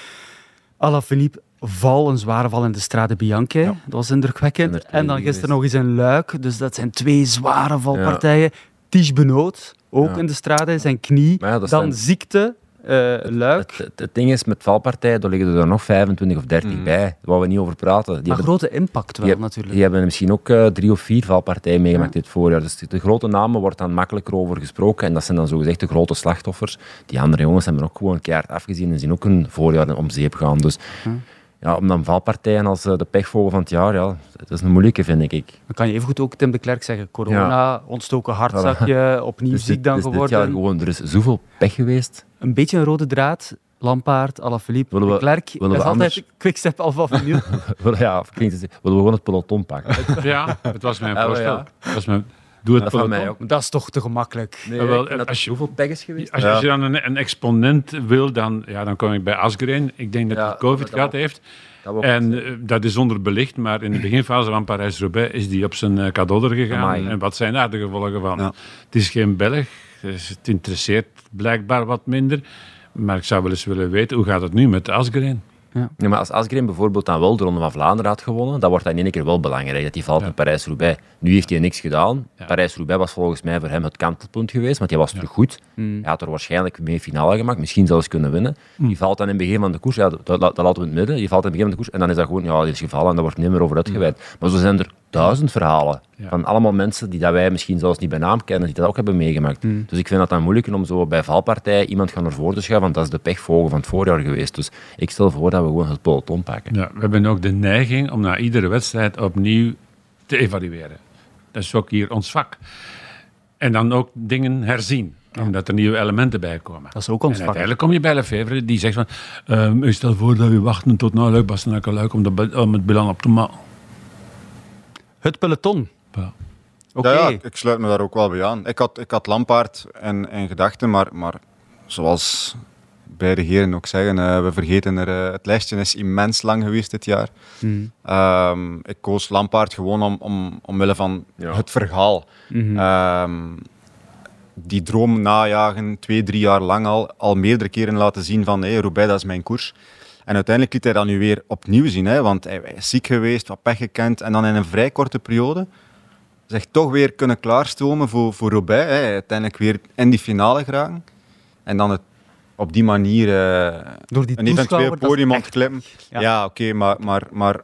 [SPEAKER 2] Alaphilippe, val, een zware val in de Strade Bianche. Dat was indrukwekkend. En dan gisteren nog eens een luik. Dus dat zijn twee zware valpartijen. Tige Benoot, ook
[SPEAKER 4] Ja.
[SPEAKER 2] in de Strade, zijn knie.
[SPEAKER 4] Ja,
[SPEAKER 2] dan
[SPEAKER 4] zijn-
[SPEAKER 2] ziekte, eh, luik.
[SPEAKER 4] Het, het, het ding is, met valpartijen, daar liggen er nog 25 of 30 bij, waar we niet over praten. Die
[SPEAKER 2] maar
[SPEAKER 4] hebben,
[SPEAKER 2] grote impact wel,
[SPEAKER 4] die,
[SPEAKER 2] natuurlijk.
[SPEAKER 4] die hebben misschien ook eh, drie of vier valpartijen meegemaakt dit voorjaar. Dus de grote namen wordt dan makkelijker over gesproken. En dat zijn dan zogezegd de grote slachtoffers. Die andere jongens hebben ook gewoon keihard afgezien en zien ook hun voorjaar om zeep gaan. Dus ja, om dan valpartijen als eh, de pechvogel van het jaar, ja, dat is een moeilijke, vind ik.
[SPEAKER 2] Dan kan je evengoed ook Tim de Klerk zeggen. Corona, ontstoken hartzakje, opnieuw
[SPEAKER 4] Dus,
[SPEAKER 2] ziek
[SPEAKER 4] dit,
[SPEAKER 2] dan
[SPEAKER 4] dus dit
[SPEAKER 2] geworden.
[SPEAKER 4] jaar gewoon, er is zoveel pech geweest.
[SPEAKER 2] Een beetje een rode draad. Lampaard, Alaphilippe,
[SPEAKER 4] Willen we-
[SPEAKER 2] de Klerk.
[SPEAKER 4] willen
[SPEAKER 2] dat
[SPEAKER 4] we
[SPEAKER 2] is altijd Quickstep Alpha Vinyl.
[SPEAKER 4] ja, klinkt het, willen we gewoon het peloton pakken?
[SPEAKER 3] Ja, het was mijn voorstel.
[SPEAKER 4] ja.
[SPEAKER 3] Het was mijn, doe het
[SPEAKER 4] Dat van
[SPEAKER 3] peloton.
[SPEAKER 4] mij ook.
[SPEAKER 2] dat is toch te gemakkelijk.
[SPEAKER 4] Nee,
[SPEAKER 3] wel, als
[SPEAKER 4] er
[SPEAKER 3] je-
[SPEAKER 4] is geweest.
[SPEAKER 3] Als, je- als je dan een, een exponent wil, dan, ja, dan kom ik bij Asgreen. Ik denk dat
[SPEAKER 4] Ja,
[SPEAKER 3] hij COVID
[SPEAKER 4] dat
[SPEAKER 3] gehad heeft.
[SPEAKER 4] Dat
[SPEAKER 3] En eh, dat is onderbelicht, maar in de beginfase van Parijs-Roubaix is die op zijn uh, cadeau gegaan.
[SPEAKER 4] Amai.
[SPEAKER 3] En wat zijn daar de gevolgen van?
[SPEAKER 5] Ja.
[SPEAKER 3] Het is geen Belg, dus het interesseert blijkbaar wat minder. Maar ik zou wel eens willen weten, hoe gaat het nu met Asgreen?
[SPEAKER 4] Ja, maar als Asgreen bijvoorbeeld dan wel de Ronde van Vlaanderen had gewonnen, dan wordt dat in één keer wel belangrijk, dat hij valt
[SPEAKER 3] Ja.
[SPEAKER 4] in Parijs-Roubaix. Nu heeft hij niks gedaan.
[SPEAKER 3] Ja.
[SPEAKER 4] Parijs-Roubaix was volgens mij voor hem het kantelpunt geweest, want hij was terug goed.
[SPEAKER 2] Hmm.
[SPEAKER 4] Hij had er waarschijnlijk mee finale gemaakt, misschien zelfs kunnen winnen. Die valt dan in het begin van de koers, ja, dat, dat, dat laten we in het midden, die valt in het begin van de koers en dan is dat gewoon, ja, is gevallen en daar wordt niet meer over uitgeweid. Maar zo zijn er duizend verhalen
[SPEAKER 3] Ja.
[SPEAKER 4] van allemaal mensen die dat wij misschien zelfs niet bij naam kennen, die dat ook hebben meegemaakt. Dus ik vind dat dan moeilijk om zo bij valpartijen iemand gaan ervoor te schuiven, want dat is de pechvogel van het voorjaar geweest. Dus ik stel voor dat we gewoon het peloton pakken.
[SPEAKER 3] Ja, we hebben ook de neiging om na iedere wedstrijd opnieuw te evalueren. Dat is ook hier ons vak. En dan ook dingen herzien, omdat er nieuwe elementen bij komen.
[SPEAKER 2] Dat is ook ons
[SPEAKER 3] En
[SPEAKER 2] vak.
[SPEAKER 3] uiteindelijk kom je bij Lefevre, die zegt van... ehm, ik stel voor dat we wachten tot na Luik, Bastenaken, Luik om, de, om het belang op te maken.
[SPEAKER 2] Het peloton.
[SPEAKER 3] Ja.
[SPEAKER 2] Oké.
[SPEAKER 5] Ja, ja, ik- sluit me daar ook wel bij aan. Ik had, ik had Lampaard in, in gedachten, maar, maar zoals beide heren ook zeggen, eh, we vergeten er, eh, het lijstje is immens lang geweest dit jaar.
[SPEAKER 2] Hmm.
[SPEAKER 5] Ehm, ik koos Lampaard gewoon om, om, omwille van
[SPEAKER 4] Ja.
[SPEAKER 5] het verhaal.
[SPEAKER 2] Mhm.
[SPEAKER 5] Ehm, die droom najagen, twee, drie jaar lang al, al meerdere keren laten zien van hey, Roubaix, dat is mijn koers. En uiteindelijk liet hij dat nu weer opnieuw zien, hè, want hij hij is ziek geweest, wat pech gekend, en dan in een vrij korte periode zich toch weer kunnen klaarstomen voor, voor Roubaix. Hè, uiteindelijk weer in die finale geraken. En dan het op die manier eh,
[SPEAKER 2] Door die
[SPEAKER 5] een eventueel podium ontklimmen.
[SPEAKER 2] Ja.
[SPEAKER 5] Ja, oké, maar, maar, maar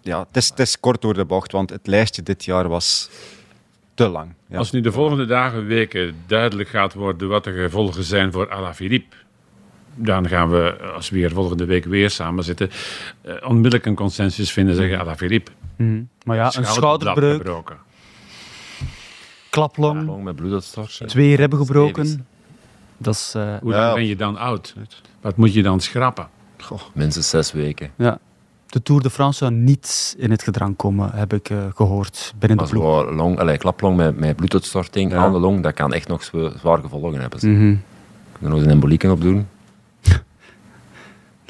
[SPEAKER 5] ja, het, is, het is kort door de bocht, want het lijstje dit jaar was te lang. Ja.
[SPEAKER 3] Als nu de volgende dagen, weken duidelijk gaat worden wat de gevolgen zijn voor Alaphilippe, dan gaan we, als we hier volgende week weer samen zitten, eh, onmiddellijk een consensus vinden, zeggen Alaphilippe.
[SPEAKER 2] Mhm. Maar ja, een schouderbreuk,
[SPEAKER 3] gebroken.
[SPEAKER 2] klaplong,
[SPEAKER 4] Long met
[SPEAKER 2] twee ribben gebroken. Dat is... eh,
[SPEAKER 3] Hoe
[SPEAKER 5] Ja.
[SPEAKER 3] lang ben je dan oud? Wat moet je dan schrappen?
[SPEAKER 4] Minstens zes weken.
[SPEAKER 2] ja. De Tour de France zou niet in het gedrang komen, heb ik eh, gehoord binnen de ploeg.
[SPEAKER 4] long, allee, klaplong met, met bloeduitstorting
[SPEAKER 5] Ja.
[SPEAKER 4] aan de long, dat kan echt nog zwa- zwaar gevolgen hebben.
[SPEAKER 2] Mhm.
[SPEAKER 4] Kunnen we nog eens een embolieken op doen?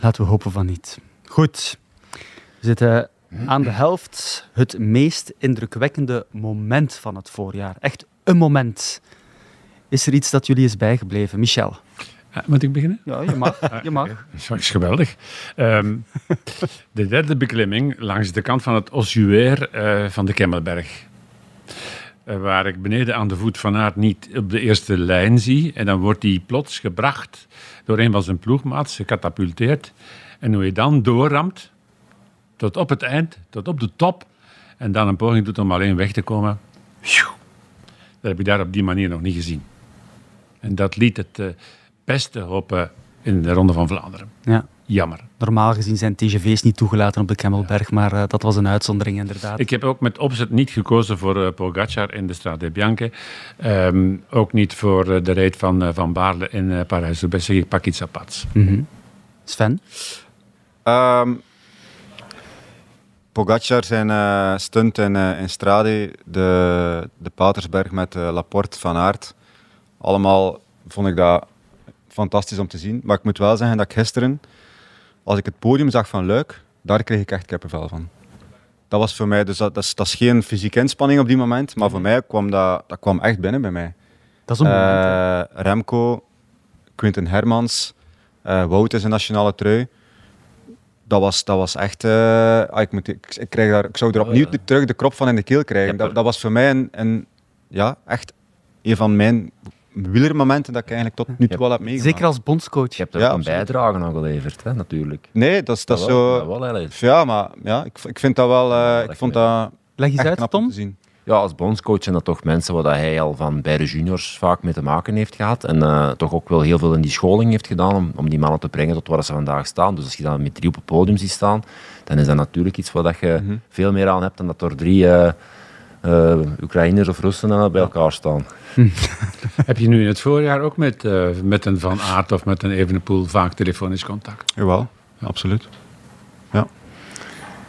[SPEAKER 2] Laten we hopen van niet. Goed. We zitten aan de helft. Het meest indrukwekkende moment van het voorjaar. Echt een moment. Is er iets dat jullie is bijgebleven? Michel?
[SPEAKER 3] Eh, moet ik beginnen?
[SPEAKER 2] Ja, je mag. Je mag.
[SPEAKER 3] Dat is geweldig. Ehm, de derde beklimming langs de kant van het ossuair eh, van de Kemmelberg. Eh, waar ik beneden aan de voet van Aert niet op de eerste lijn zie. En dan wordt hij plots gebracht door een van zijn ploegmaats, gecatapulteerd. En hoe je dan doorramt, tot op het eind, tot op de top, en dan een poging doet om alleen weg te komen. Dat heb ik daar op die manier nog niet gezien. En dat liet het eh, beste hopen in de Ronde van Vlaanderen.
[SPEAKER 2] Ja.
[SPEAKER 3] Jammer.
[SPEAKER 2] Normaal gezien zijn TGV's niet toegelaten op de Kemmelberg, maar eh, dat was een uitzondering inderdaad.
[SPEAKER 3] Ik heb ook met opzet niet gekozen voor uh, Pogacar in de Strade Bianche. Ehm, ook niet voor uh, de reet van Van Baarle in uh, Parijs-Roubaix. Zeg ik pak iets apart.
[SPEAKER 2] Mm -hmm. Sven?
[SPEAKER 5] Um, Pogacar zijn uh, stunt in, uh, in Strade, de, de Patersberg met uh, Laporte van Aert. Allemaal vond ik dat fantastisch om te zien. Maar ik moet wel zeggen dat ik gisteren, als ik het podium zag van Luik, daar kreeg ik echt kippenvel van. Dat was voor mij, dus dat, dat, is, dat is geen fysieke inspanning op die moment, maar voor mij kwam dat, dat kwam echt binnen bij mij.
[SPEAKER 2] Dat is een moment.
[SPEAKER 5] Remco, Quinten Hermans, Wout is een nationale trui dat was, dat was echt. Uh, ik, moet, ik, ik, krijg daar, ik zou er opnieuw oh, ja. terug de krop van in de keel krijgen. Dat, dat was voor mij een, een, ja, echt een van mijn wielermomenten dat ik eigenlijk tot nu toe wel heb meegemaakt.
[SPEAKER 2] Zeker als bondscoach.
[SPEAKER 4] Je hebt er
[SPEAKER 5] ja,
[SPEAKER 4] ook een bijdrage aan geleverd, hè, natuurlijk.
[SPEAKER 5] Nee, dat is, dat
[SPEAKER 4] dat
[SPEAKER 5] zo.
[SPEAKER 4] Wel, dat wel,
[SPEAKER 5] ja, maar ja, ik, ik vind dat wel. Uh, ik vond dat.
[SPEAKER 2] Leg eens uit, Tom.
[SPEAKER 5] Te zien.
[SPEAKER 4] Ja, als bondscoach zijn dat toch mensen waar hij al van bij de juniors vaak mee te maken heeft gehad. En uh, toch ook wel heel veel in die scholing heeft gedaan om, om die mannen te brengen tot waar ze vandaag staan. Dus als je dan met drie op het podium ziet staan, dan is dat natuurlijk iets waar dat je
[SPEAKER 5] Mhm.
[SPEAKER 4] veel meer aan hebt dan dat er drie uh, uh, Oekraïners of Russen uh, bij elkaar staan.
[SPEAKER 3] Heb je nu in het voorjaar ook met, uh, met een Van Aert of met een Evenepoel vaak telefonisch contact?
[SPEAKER 5] Jawel, ja, absoluut. Ja.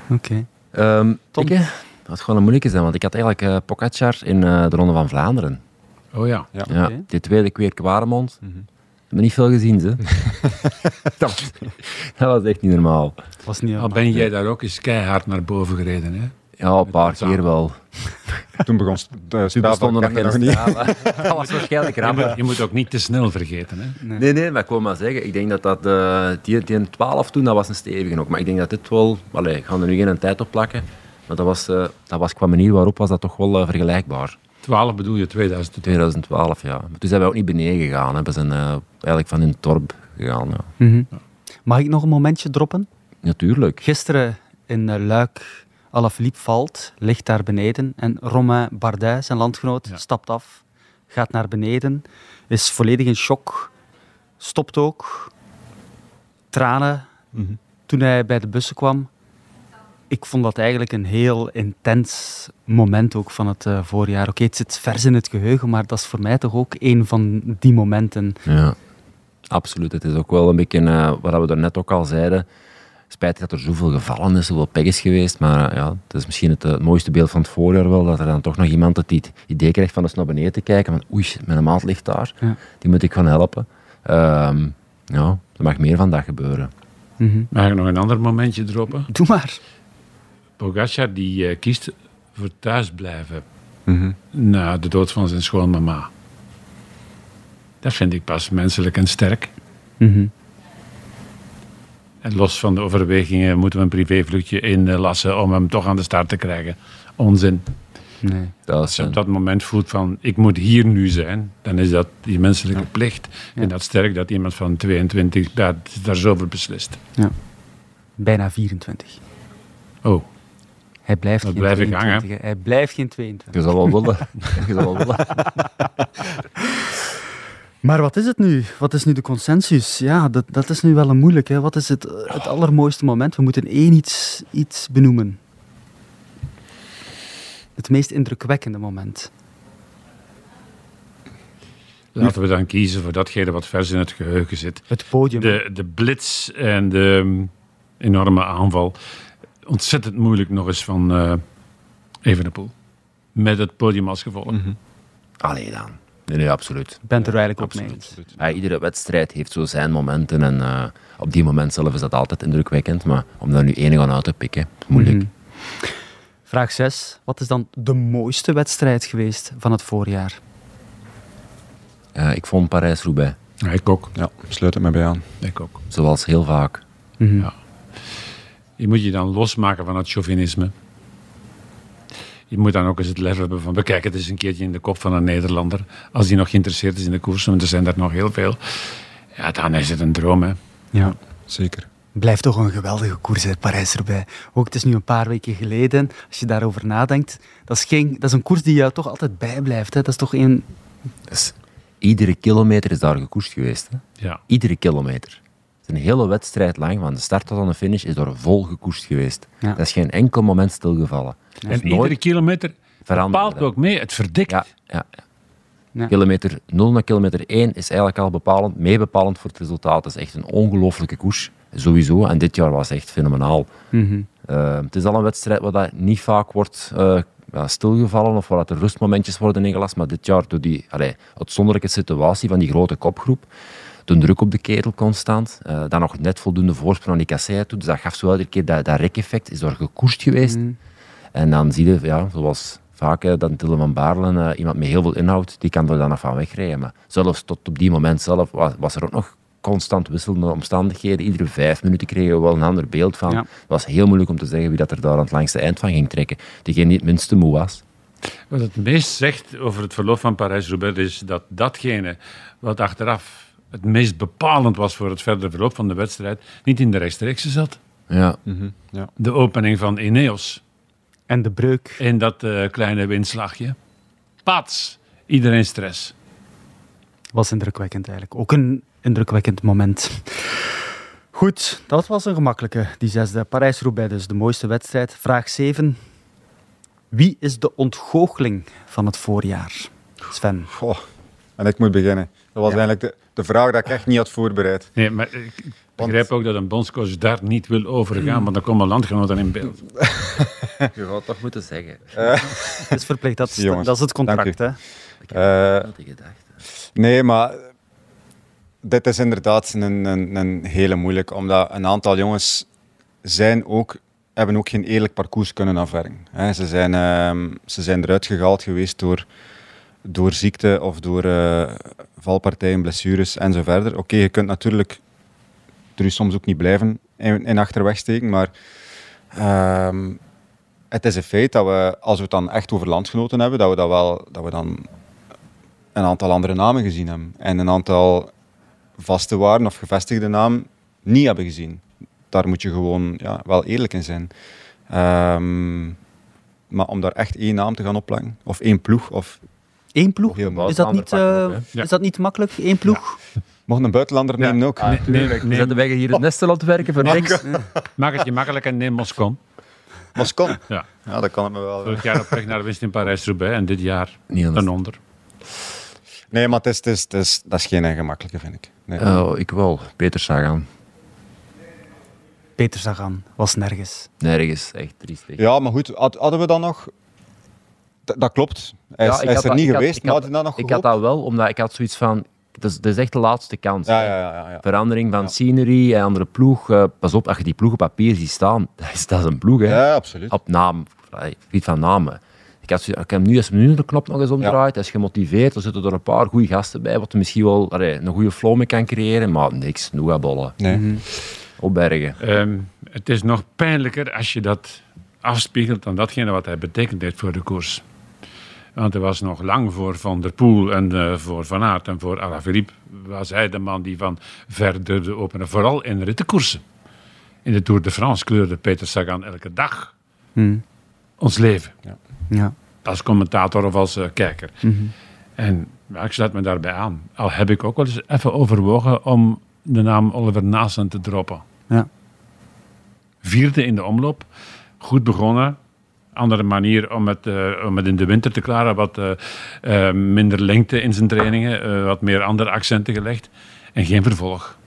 [SPEAKER 2] Oké.
[SPEAKER 4] Okay. Um, ik, dat gewoon een moeilijke zijn, want ik had eigenlijk uh, Pogacar in uh, de Ronde van Vlaanderen.
[SPEAKER 3] Oh ja.
[SPEAKER 4] Ja, ja okay. tweede keer Kwaremond. Mm-hmm. Hebben niet veel gezien, ze. dat, dat, was echt niet normaal.
[SPEAKER 2] Was niet
[SPEAKER 3] Al ben jij daar ook eens keihard naar boven gereden, hè?
[SPEAKER 4] Ja, een paar keer wel.
[SPEAKER 5] Toen begon de
[SPEAKER 4] Toen stonden nog geen niet. dat was waarschijnlijk
[SPEAKER 3] je
[SPEAKER 4] ramp.
[SPEAKER 3] moet, je moet ook niet te snel vergeten, hè?
[SPEAKER 4] Nee, nee, nee maar ik wil maar zeggen, ik denk dat dat, uh, die, die 12 toen, dat was een stevige ook. Maar ik denk dat dit wel, allee, ik ga er nu geen tijd op plakken, maar dat was, uh, dat was qua manier waarop was dat toch wel uh, vergelijkbaar.
[SPEAKER 3] 12 bedoel je 2012?
[SPEAKER 4] 2012, ja. Maar toen zijn we ook niet beneden gegaan. Hè. We zijn uh, eigenlijk van in het dorp gegaan. Ja.
[SPEAKER 2] Mm-hmm. Mag ik nog een momentje droppen?
[SPEAKER 4] Natuurlijk.
[SPEAKER 2] Gisteren in uh, Luik, Alaphilippe valt, ligt daar beneden. En Romain Bardet, zijn landgenoot, ja. stapt af, gaat naar beneden, is volledig in shock, stopt ook, tranen.
[SPEAKER 5] Mm-hmm.
[SPEAKER 2] Toen hij bij de bussen kwam, ik vond dat eigenlijk een heel intens moment ook van het uh, voorjaar. Oké, okay, het zit vers in het geheugen, maar dat is voor mij toch ook een van die momenten.
[SPEAKER 4] Ja, absoluut. Het is ook wel een beetje, uh, wat we daarnet ook al zeiden, spijtig dat er zoveel gevallen is, zoveel pech is geweest, maar uh, ja, het is misschien het, het, mooiste beeld van het voorjaar wel, dat er dan toch nog iemand het idee krijgt van eens naar beneden te kijken, van oei, mijn maat ligt daar,
[SPEAKER 2] ja.
[SPEAKER 4] die moet ik gaan helpen. Um, ja, er mag meer van dat gebeuren.
[SPEAKER 2] Mm-hmm.
[SPEAKER 3] Mag ik nog een ander momentje droppen?
[SPEAKER 2] Doe maar.
[SPEAKER 3] Pogacar die uh, kiest voor thuisblijven
[SPEAKER 5] mm-hmm.
[SPEAKER 3] na de dood van zijn schoonmama. Dat vind ik pas menselijk en sterk.
[SPEAKER 2] Mm-hmm.
[SPEAKER 3] En los van de overwegingen moeten we een privévluchtje inlassen om hem toch aan de start te krijgen. Onzin.
[SPEAKER 2] Nee.
[SPEAKER 4] Dat
[SPEAKER 3] Als je op dat moment voelt van ik moet hier nu zijn, dan is dat die menselijke
[SPEAKER 2] Ja.
[SPEAKER 3] plicht.
[SPEAKER 2] Ja.
[SPEAKER 3] En dat sterk dat iemand van 22 daar, daar zoveel beslist.
[SPEAKER 2] Ja. Bijna 24.
[SPEAKER 3] Oh,
[SPEAKER 2] Hij blijft
[SPEAKER 3] Dat
[SPEAKER 2] geen
[SPEAKER 3] blijf ik
[SPEAKER 2] 22.
[SPEAKER 3] hangen.
[SPEAKER 2] Hij blijft geen 22.
[SPEAKER 4] Je zal wel willen. Je zal wel willen.
[SPEAKER 2] Maar wat is het nu? Wat is nu de consensus? Ja, dat, dat is nu wel een moeilijk. Hè? Wat is het, het allermooiste moment? We moeten één iets, iets benoemen. Het meest indrukwekkende moment.
[SPEAKER 3] laten we dan kiezen voor datgene wat vers in het geheugen zit.
[SPEAKER 2] Het podium.
[SPEAKER 3] De, de blitz en de um, enorme aanval. Ontzettend moeilijk nog eens van uh, Evenepoel. Met het podium als gevolg.
[SPEAKER 5] Mhm.
[SPEAKER 4] Allee dan. Nee, nee, absoluut.
[SPEAKER 2] Ik ben het er eigenlijk ook mee
[SPEAKER 3] Absoluut.
[SPEAKER 2] eens.
[SPEAKER 4] Ja, iedere wedstrijd heeft zo zijn momenten en uh, op die moment zelf is dat altijd indrukwekkend, maar om daar nu één aan uit te pikken, moeilijk.
[SPEAKER 2] Mhm. Vraag 6. Wat is dan de mooiste wedstrijd geweest van het voorjaar?
[SPEAKER 4] Uh, ik vond Parijs-Roubaix,
[SPEAKER 3] Ja, ik ook.
[SPEAKER 5] Ja, sluit het me bij aan.
[SPEAKER 3] Ik ook.
[SPEAKER 4] zoals heel vaak.
[SPEAKER 2] Mhm.
[SPEAKER 3] Ja. Je moet je dan losmaken van het chauvinisme. Je moet dan ook eens het lef hebben van bekijk het eens een keertje in de kop van een Nederlander. Als die nog geïnteresseerd is in de koers, want er zijn er nog heel veel. Ja, dan is het een droom. Hè.
[SPEAKER 2] Ja.
[SPEAKER 5] Zeker.
[SPEAKER 2] Blijft toch een geweldige koers uit Parijs erbij. Ook het is nu een paar weken geleden, als je daarover nadenkt. Dat is, geen, dat is een koers die jou toch altijd bijblijft. Hè? Dat is toch een...
[SPEAKER 4] Dus iedere kilometer is daar gekoerst geweest. Hè?
[SPEAKER 3] Ja.
[SPEAKER 4] Iedere kilometer. Een hele wedstrijd lang, van de start tot aan de finish, is daar vol gekoerst geweest.
[SPEAKER 2] Ja.
[SPEAKER 4] Dat is geen enkel moment stilgevallen. Dat
[SPEAKER 3] En iedere kilometer bepaalt ook mee. Het verdikt.
[SPEAKER 4] Ja, ja, ja.
[SPEAKER 2] Ja.
[SPEAKER 4] Kilometer 0 naar kilometer 1 is eigenlijk al bepalend, meebepalend voor het resultaat. Het is echt een ongelooflijke koers, sowieso. En dit jaar was echt fenomenaal.
[SPEAKER 2] Mhm.
[SPEAKER 4] Eh, het is al een wedstrijd waar dat niet vaak wordt eh, ja, stilgevallen of waar dat er rustmomentjes worden ingelast. Maar dit jaar door die allee, uitzonderlijke situatie van die grote kopgroep, de druk op de kerel constant, eh, dan nog net voldoende voorsprong aan die kassei toe. Dus dat gaf zo elke keer dat, dat rek-effect, is door gekoerst geweest. En dan zie je, ja, zoals vaak, hè, dat Dylan van Baarlen, eh, iemand met heel veel inhoud, die kan er dan nog van wegrijden. Maar zelfs tot op die moment zelf was, was er ook nog constant wisselende omstandigheden. Iedere vijf minuten kregen we wel een ander beeld van.
[SPEAKER 2] Ja.
[SPEAKER 4] Het was heel moeilijk om te zeggen wie dat er daar aan het langste eind van ging trekken. Diegene die het minste moe was.
[SPEAKER 3] Wat het meest zegt over het verloop van Parijs-Roubaix is dat datgene wat achteraf het meest bepalend was voor het verdere verloop van de wedstrijd, niet in de rechtstreekse zat.
[SPEAKER 4] Ja.
[SPEAKER 3] De opening van Ineos
[SPEAKER 2] En de breuk.
[SPEAKER 3] in dat eh, kleine windslagje. Pats, iedereen stress.
[SPEAKER 2] was indrukwekkend eigenlijk. Ook een indrukwekkend moment. Goed, dat was een gemakkelijke, die zesde. Parijs-Roubaix dus, de mooiste wedstrijd. Vraag 7. Wie is de ontgoocheling van het voorjaar? Sven.
[SPEAKER 5] Goh. En ik moet beginnen. Dat was eigenlijk de, de vraag dat ik echt niet had voorbereid.
[SPEAKER 3] Nee, maar ik begrijp ook dat een bondscoach daar niet wil overgaan, want dan komen landgenoten in beeld.
[SPEAKER 4] Je het toch moeten zeggen.
[SPEAKER 2] Dat is verplicht, dat is,
[SPEAKER 5] Jongens,
[SPEAKER 2] dat is het contract. Hè?
[SPEAKER 4] Ik heb
[SPEAKER 5] Eh,
[SPEAKER 4] altijd gedacht.
[SPEAKER 5] Nee, maar dit is inderdaad een, een, een hele moeilijke, omdat een aantal jongens zijn ook, hebben ook geen eerlijk parcours kunnen afwerken. Hè, ze, zijn, ehm, ze zijn eruit gehaald geweest door, door ziekte of door eh, valpartijen, blessures en zo verder. Oké, je kunt natuurlijk er soms ook niet blijven in, in achterweg steken, maar ehm, het is een feit dat we, als we het dan echt over landgenoten hebben, dat we, dat wel, dat we dan een aantal andere namen gezien hebben. En een aantal vaste waarden of gevestigde namen niet hebben gezien. Daar moet je gewoon ja, wel eerlijk in zijn. Ehm, maar om daar echt één naam te gaan opleggen, of één ploeg, of
[SPEAKER 2] Eén ploeg? Is dat, niet, eh.
[SPEAKER 3] Ja.
[SPEAKER 2] is dat niet makkelijk? Één ploeg?
[SPEAKER 5] mocht een buitenlander
[SPEAKER 3] Ja.
[SPEAKER 5] nemen ook.
[SPEAKER 3] Nee, nee,
[SPEAKER 4] We
[SPEAKER 3] nee,
[SPEAKER 4] zetten wij hier het Nesteland werken voor niks.
[SPEAKER 3] maak het je makkelijk en neem Moscon.
[SPEAKER 5] Moscon.
[SPEAKER 3] Ja.
[SPEAKER 5] Ja, dat kan het me wel.
[SPEAKER 3] Vorig jaar op weg naar de winst in Parijs-Roubaix en dit jaar een onder.
[SPEAKER 5] Nee, maar het is, het is, het is, dat is geen gemakkelijke, vind ik. Nee.
[SPEAKER 4] Oh, ik wel. Peter Sagan.
[SPEAKER 2] Peter Sagan was nergens.
[SPEAKER 4] Nergens. Echt triestig.
[SPEAKER 5] Ja, maar goed, had- hadden we dan nog... Dat klopt. Hij is,
[SPEAKER 4] Ja, ik
[SPEAKER 5] hij is
[SPEAKER 4] had
[SPEAKER 5] er
[SPEAKER 4] dat-
[SPEAKER 5] niet
[SPEAKER 4] ik had-
[SPEAKER 5] geweest,
[SPEAKER 4] ik
[SPEAKER 5] maar
[SPEAKER 4] had-
[SPEAKER 5] had hij dat nog
[SPEAKER 4] Ik had dat wel, omdat ik had zoiets van... Het is, echt de laatste kans.
[SPEAKER 5] Ja,
[SPEAKER 4] hè.
[SPEAKER 5] ja, ja. ja, ja.
[SPEAKER 4] Verandering van scenery en andere ploeg. eh, pas op, als je die ploeg op papier ziet staan, dat is, dat is een ploeg. Hè.
[SPEAKER 5] Ja, absoluut.
[SPEAKER 4] Op naam, gebied van namen. Ik had, zoiets- ik heb nu, als nu de knop nog eens omdraait, hij is gemotiveerd, er zitten er een paar goede gasten bij, wat er misschien wel allee, een goede flow mee kan creëren, maar niks, bollen
[SPEAKER 5] Nee.
[SPEAKER 4] opbergen.
[SPEAKER 3] Ehm, het is nog pijnlijker als je dat afspiegelt aan datgene wat hij betekend heeft voor de koers. Want er was nog lang voor Van der Poel en eh, voor Van Aert en voor Alaphilippe was hij de man die van verder de openen, vooral in rittenkoersen. In de Tour de France kleurde Peter Sagan elke dag
[SPEAKER 2] Hmm.
[SPEAKER 3] ons leven.
[SPEAKER 2] Ja.
[SPEAKER 3] Als commentator of als eh, kijker. En ja, ik sluit me daarbij aan. Al heb ik ook wel eens even overwogen om de naam Oliver Naassen te droppen.
[SPEAKER 2] Ja.
[SPEAKER 3] Vierde in de omloop. Goed begonnen. Andere manier om het, eh, om het in de winter te klaren. Wat eh, eh, minder lengte in zijn trainingen. eh, wat meer andere accenten gelegd. En geen vervolg.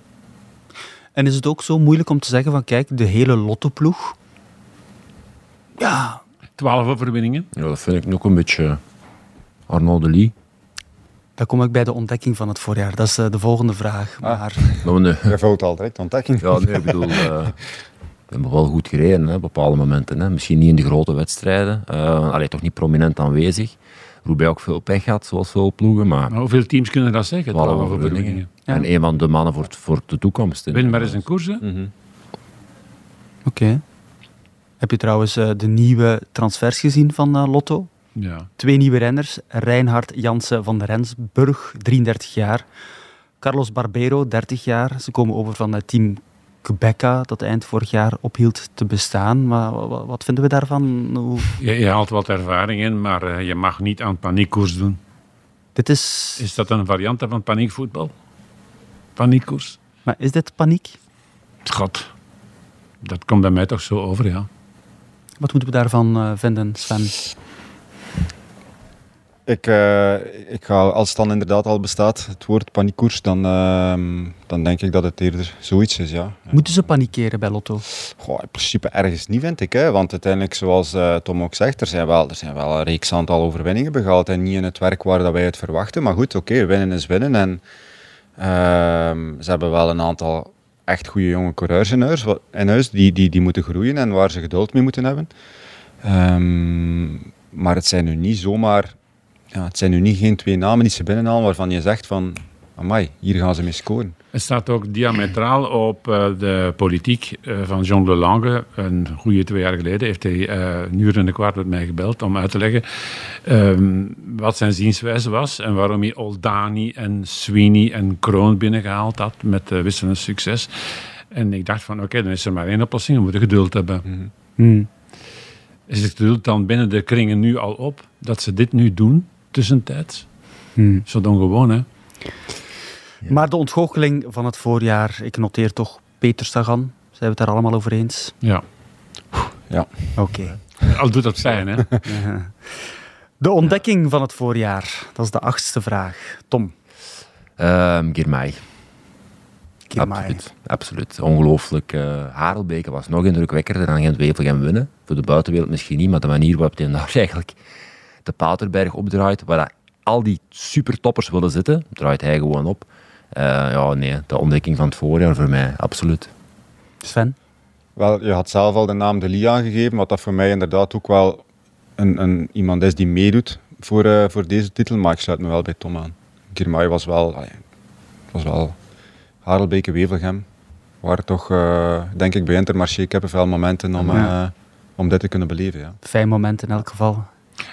[SPEAKER 2] En is het ook zo moeilijk om te zeggen van kijk, de hele Lotto-ploeg... Ja,
[SPEAKER 3] Twaalf overwinningen.
[SPEAKER 4] Ja, dat vind ik nog een beetje Arnaud de Lee.
[SPEAKER 2] dan kom ik bij de ontdekking van het voorjaar. Dat is eh, de volgende vraag. Maar
[SPEAKER 4] Maar nee,
[SPEAKER 5] Je vult al direct ontdekking.
[SPEAKER 4] ja, nee, ik bedoel, eh, we hebben wel goed gereden hè, op bepaalde momenten. Hè. Misschien niet in de grote wedstrijden, uh, allee, toch niet prominent aanwezig. Roubaix ook veel pech had, zoals veel ploegen, maar
[SPEAKER 3] Maar hoeveel teams kunnen dat zeggen?
[SPEAKER 4] overwinningen.
[SPEAKER 2] Ja.
[SPEAKER 4] En een van de mannen voor, voor de toekomst.
[SPEAKER 3] Win maar eens een koers. hè.
[SPEAKER 4] Mhm.
[SPEAKER 2] oké. Heb je trouwens eh, de nieuwe transfers gezien van eh, Lotto?
[SPEAKER 3] Ja.
[SPEAKER 2] Twee nieuwe renners. Reinhard Jansen van Rensburg, 33 jaar. Carlos Barbero, 30 jaar. Ze komen over van het team Quebeca, dat eind vorig jaar ophield te bestaan. Maar wa- wa- wat vinden we daarvan? Hoe-
[SPEAKER 3] Je, je haalt wat ervaring in, maar eh, je mag niet aan paniekkoers doen.
[SPEAKER 2] Dit is...
[SPEAKER 3] Is dat een variant van paniekvoetbal? Paniekkoers?
[SPEAKER 2] Maar is dit paniek?
[SPEAKER 3] God, dat komt bij mij toch zo over, ja.
[SPEAKER 2] Wat moeten we daarvan eh, vinden, Sven?
[SPEAKER 5] Ik, eh, ik ga, als het dan inderdaad al bestaat, het woord paniekkoers, dan, ehm, dan denk ik dat het eerder zoiets is, ja.
[SPEAKER 2] Moeten ze panikeren bij Lotto?
[SPEAKER 5] Goh, in principe ergens niet, vind ik. Hè? Want uiteindelijk, zoals eh, Tom ook zegt, er zijn, wel, er zijn wel een reeks aantal overwinningen behaald. En niet in het werk waar dat wij het verwachten. Maar goed, oké, winnen is winnen. En ehm, ze hebben wel een aantal echt goede jonge coureurs in huis, wa- in huis die, die, die moeten groeien en waar ze geduld mee moeten hebben. Ehm, maar het zijn nu niet zomaar... Ja, het zijn nu niet geen twee namen die ze binnenhalen waarvan je zegt van... Amai, hier gaan ze mee scoren.
[SPEAKER 3] Het staat ook diametraal op eh, de politiek eh, van John de Lange. Een goede twee jaar geleden heeft hij eh een uur en een kwart met mij gebeld om uit te leggen ehm, wat zijn zienswijze was en waarom hij Oldani en Sweeney en Kroon binnengehaald had met wisselend succes. En ik dacht van oké, dan is er maar één oplossing, we moeten geduld hebben.
[SPEAKER 2] Hmm.
[SPEAKER 3] Is het geduld dan binnen de kringen nu al op dat ze dit nu doen, tussentijds?
[SPEAKER 2] Hmm.
[SPEAKER 3] Zo dan gewoon, hè?
[SPEAKER 2] Maar de ontgoocheling van het voorjaar, ik noteer toch Peter Sagan. Zijn we het daar allemaal over eens?
[SPEAKER 3] Ja.
[SPEAKER 2] Oké.
[SPEAKER 3] Al doet dat pijn, hè?
[SPEAKER 2] De ontdekking van het voorjaar, dat is de achtste vraag. Tom,
[SPEAKER 4] Ehm Girmay. Absoluut. Absoluut. Ongelooflijk. Harelbeke was nog indrukwekkender dan Gent-Wevelgem winnen. Voor de buitenwereld misschien niet, maar de manier waarop hij daar eigenlijk de Paterberg opdraait, waar dat al die supertoppers willen zitten, draait hij gewoon op. Eh, ja, nee, de ontdekking van het voorjaar voor mij, absoluut.
[SPEAKER 2] Sven?
[SPEAKER 5] Wel, je had zelf al de naam De Lee aangegeven, wat dat voor mij inderdaad ook wel een, een, iemand is die meedoet voor, eh, voor deze titel, maar ik sluit me wel bij Tom aan. Girmay was wel, allee, was wel Harelbeke, Wevelgem, waren toch, eh, denk ik, bij Intermarché kippenvel momenten om,
[SPEAKER 2] Ja.
[SPEAKER 5] eh, om dit te kunnen beleven. Ja.
[SPEAKER 2] Fijn moment in elk geval.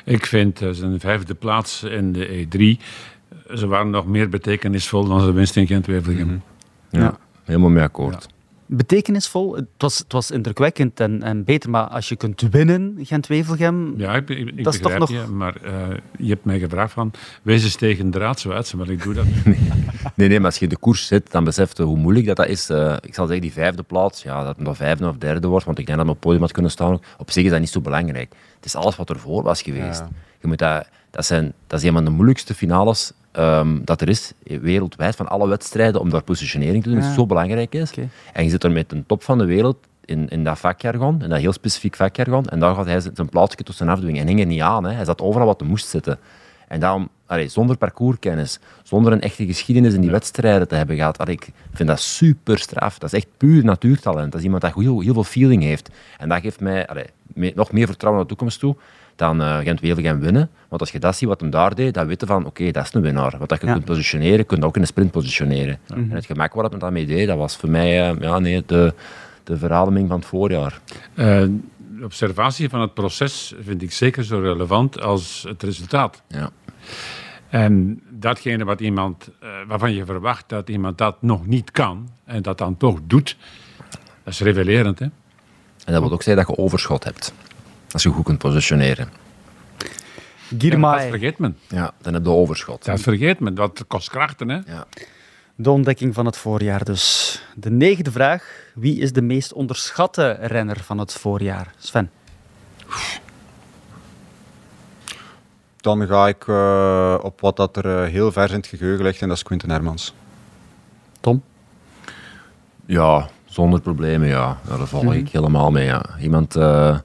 [SPEAKER 3] Ik vind eh, zijn vijfde plaats in de E3. eh, Ze waren nog meer betekenisvol dan ze winst in Gent-Wevelgem.
[SPEAKER 4] Ja,
[SPEAKER 2] Ja.
[SPEAKER 4] Helemaal mee akkoord.
[SPEAKER 2] Betekenisvol, het was, het was indrukwekkend en, en beter, maar als je kunt winnen, Gent-Wevelgem,
[SPEAKER 3] Ja, ik, ik, ik
[SPEAKER 2] Dat is toch nog-
[SPEAKER 3] je, maar eh, je hebt mij gevraagd van, wees eens tegen de draad zo uit, maar ik doe dat niet.
[SPEAKER 4] Nee, nee, maar als je in de koers zit, dan beseft je hoe moeilijk dat, dat is. Eh, ik zal zeggen, die vijfde plaats, ja, dat het nog vijfde of derde wordt, want ik denk dat het op het podium had kunnen staan. Op zich is dat niet zo belangrijk. Het is alles wat ervoor was geweest.
[SPEAKER 5] Ja.
[SPEAKER 4] Je moet dat, dat, zijn, dat is een van de moeilijkste finales ehm, dat er is, wereldwijd, van alle wedstrijden, om daar positionering te doen,
[SPEAKER 2] Ja.
[SPEAKER 4] is zo belangrijk is. En je zit er met een top van de wereld in, in dat vakjargon, in dat heel specifiek vakjargon, en daar gaat hij zijn plaatsje tussen afdwingen. En hing er niet aan, hè. hij zat overal wat er moest zitten. En daarom, allee, zonder parcourskennis, zonder een echte geschiedenis in die wedstrijden te hebben gehad, allee, ik vind dat super straf. Dat is echt puur natuurtalent. Dat is iemand dat heel, heel veel feeling heeft. En dat geeft mij allee, nog meer vertrouwen naar de toekomst toe dan uh, Gent-Wevelgem winnen. Want als je dat ziet wat hem daar deed, dan weet je van, oké, dat is een winnaar. Wat dat je
[SPEAKER 2] Ja.
[SPEAKER 4] kunt positioneren, kun je ook in een sprint positioneren. En het gemak waar hij daarmee deed, dat was voor mij eh, ja, nee, de, de verademing van het voorjaar.
[SPEAKER 3] Eh, de observatie van het proces vind ik zeker zo relevant als het resultaat.
[SPEAKER 4] Ja.
[SPEAKER 3] En datgene wat iemand, waarvan je verwacht dat iemand dat nog niet kan, en dat dan toch doet, dat is revelerend. Hè?
[SPEAKER 4] En dat wil ook zeggen dat je overschot hebt. Als je goed kunt positioneren.
[SPEAKER 3] Ja,
[SPEAKER 2] Girmay.
[SPEAKER 3] dat vergeet men.
[SPEAKER 4] Ja, dan heb je overschot.
[SPEAKER 3] Dat vergeet men. Dat kost krachten. Hè?
[SPEAKER 4] Ja.
[SPEAKER 2] De ontdekking van het voorjaar dus. De negende vraag. Wie is de meest onderschatte renner van het voorjaar? Sven.
[SPEAKER 5] Dan ga ik eh, op wat dat er eh, heel ver in het geheugen ligt, en dat is Quinten Hermans.
[SPEAKER 2] Tom?
[SPEAKER 4] Ja, zonder problemen, ja. ja daar val ik helemaal mee. Ja. Iemand, eh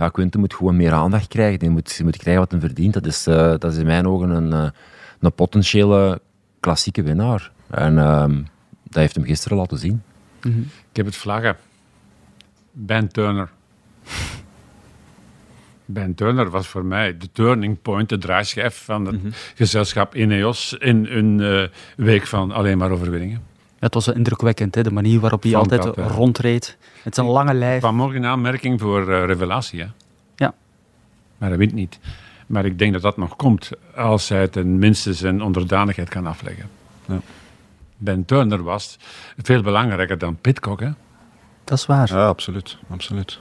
[SPEAKER 4] ja, Quinten moet gewoon meer aandacht krijgen. Die moet, die moet krijgen wat hij verdient. Dat is, eh, dat is in mijn ogen een, eh, een potentiële klassieke winnaar. En ehm, dat heeft hem gisteren laten zien.
[SPEAKER 3] Ik heb het vlaggen. Ben Turner. Ben Turner was voor mij de turning point, de draaischijf van het gezelschap Ineos in een eh, week van alleen maar overwinningen.
[SPEAKER 2] Het was indrukwekkend, hè? de manier waarop hij altijd
[SPEAKER 3] dat, ja.
[SPEAKER 2] rondreed. Het is een lange lijf.
[SPEAKER 3] Vanmorgen een aanmerking voor eh, revelatie. Hè?
[SPEAKER 2] Ja.
[SPEAKER 3] Maar hij wint niet. Maar ik denk dat dat nog komt als hij tenminste zijn onderdanigheid kan afleggen.
[SPEAKER 5] Ja.
[SPEAKER 3] Ben Turner was veel belangrijker dan Pitcock. Hè?
[SPEAKER 2] Dat is waar.
[SPEAKER 5] Ja, absoluut. absoluut.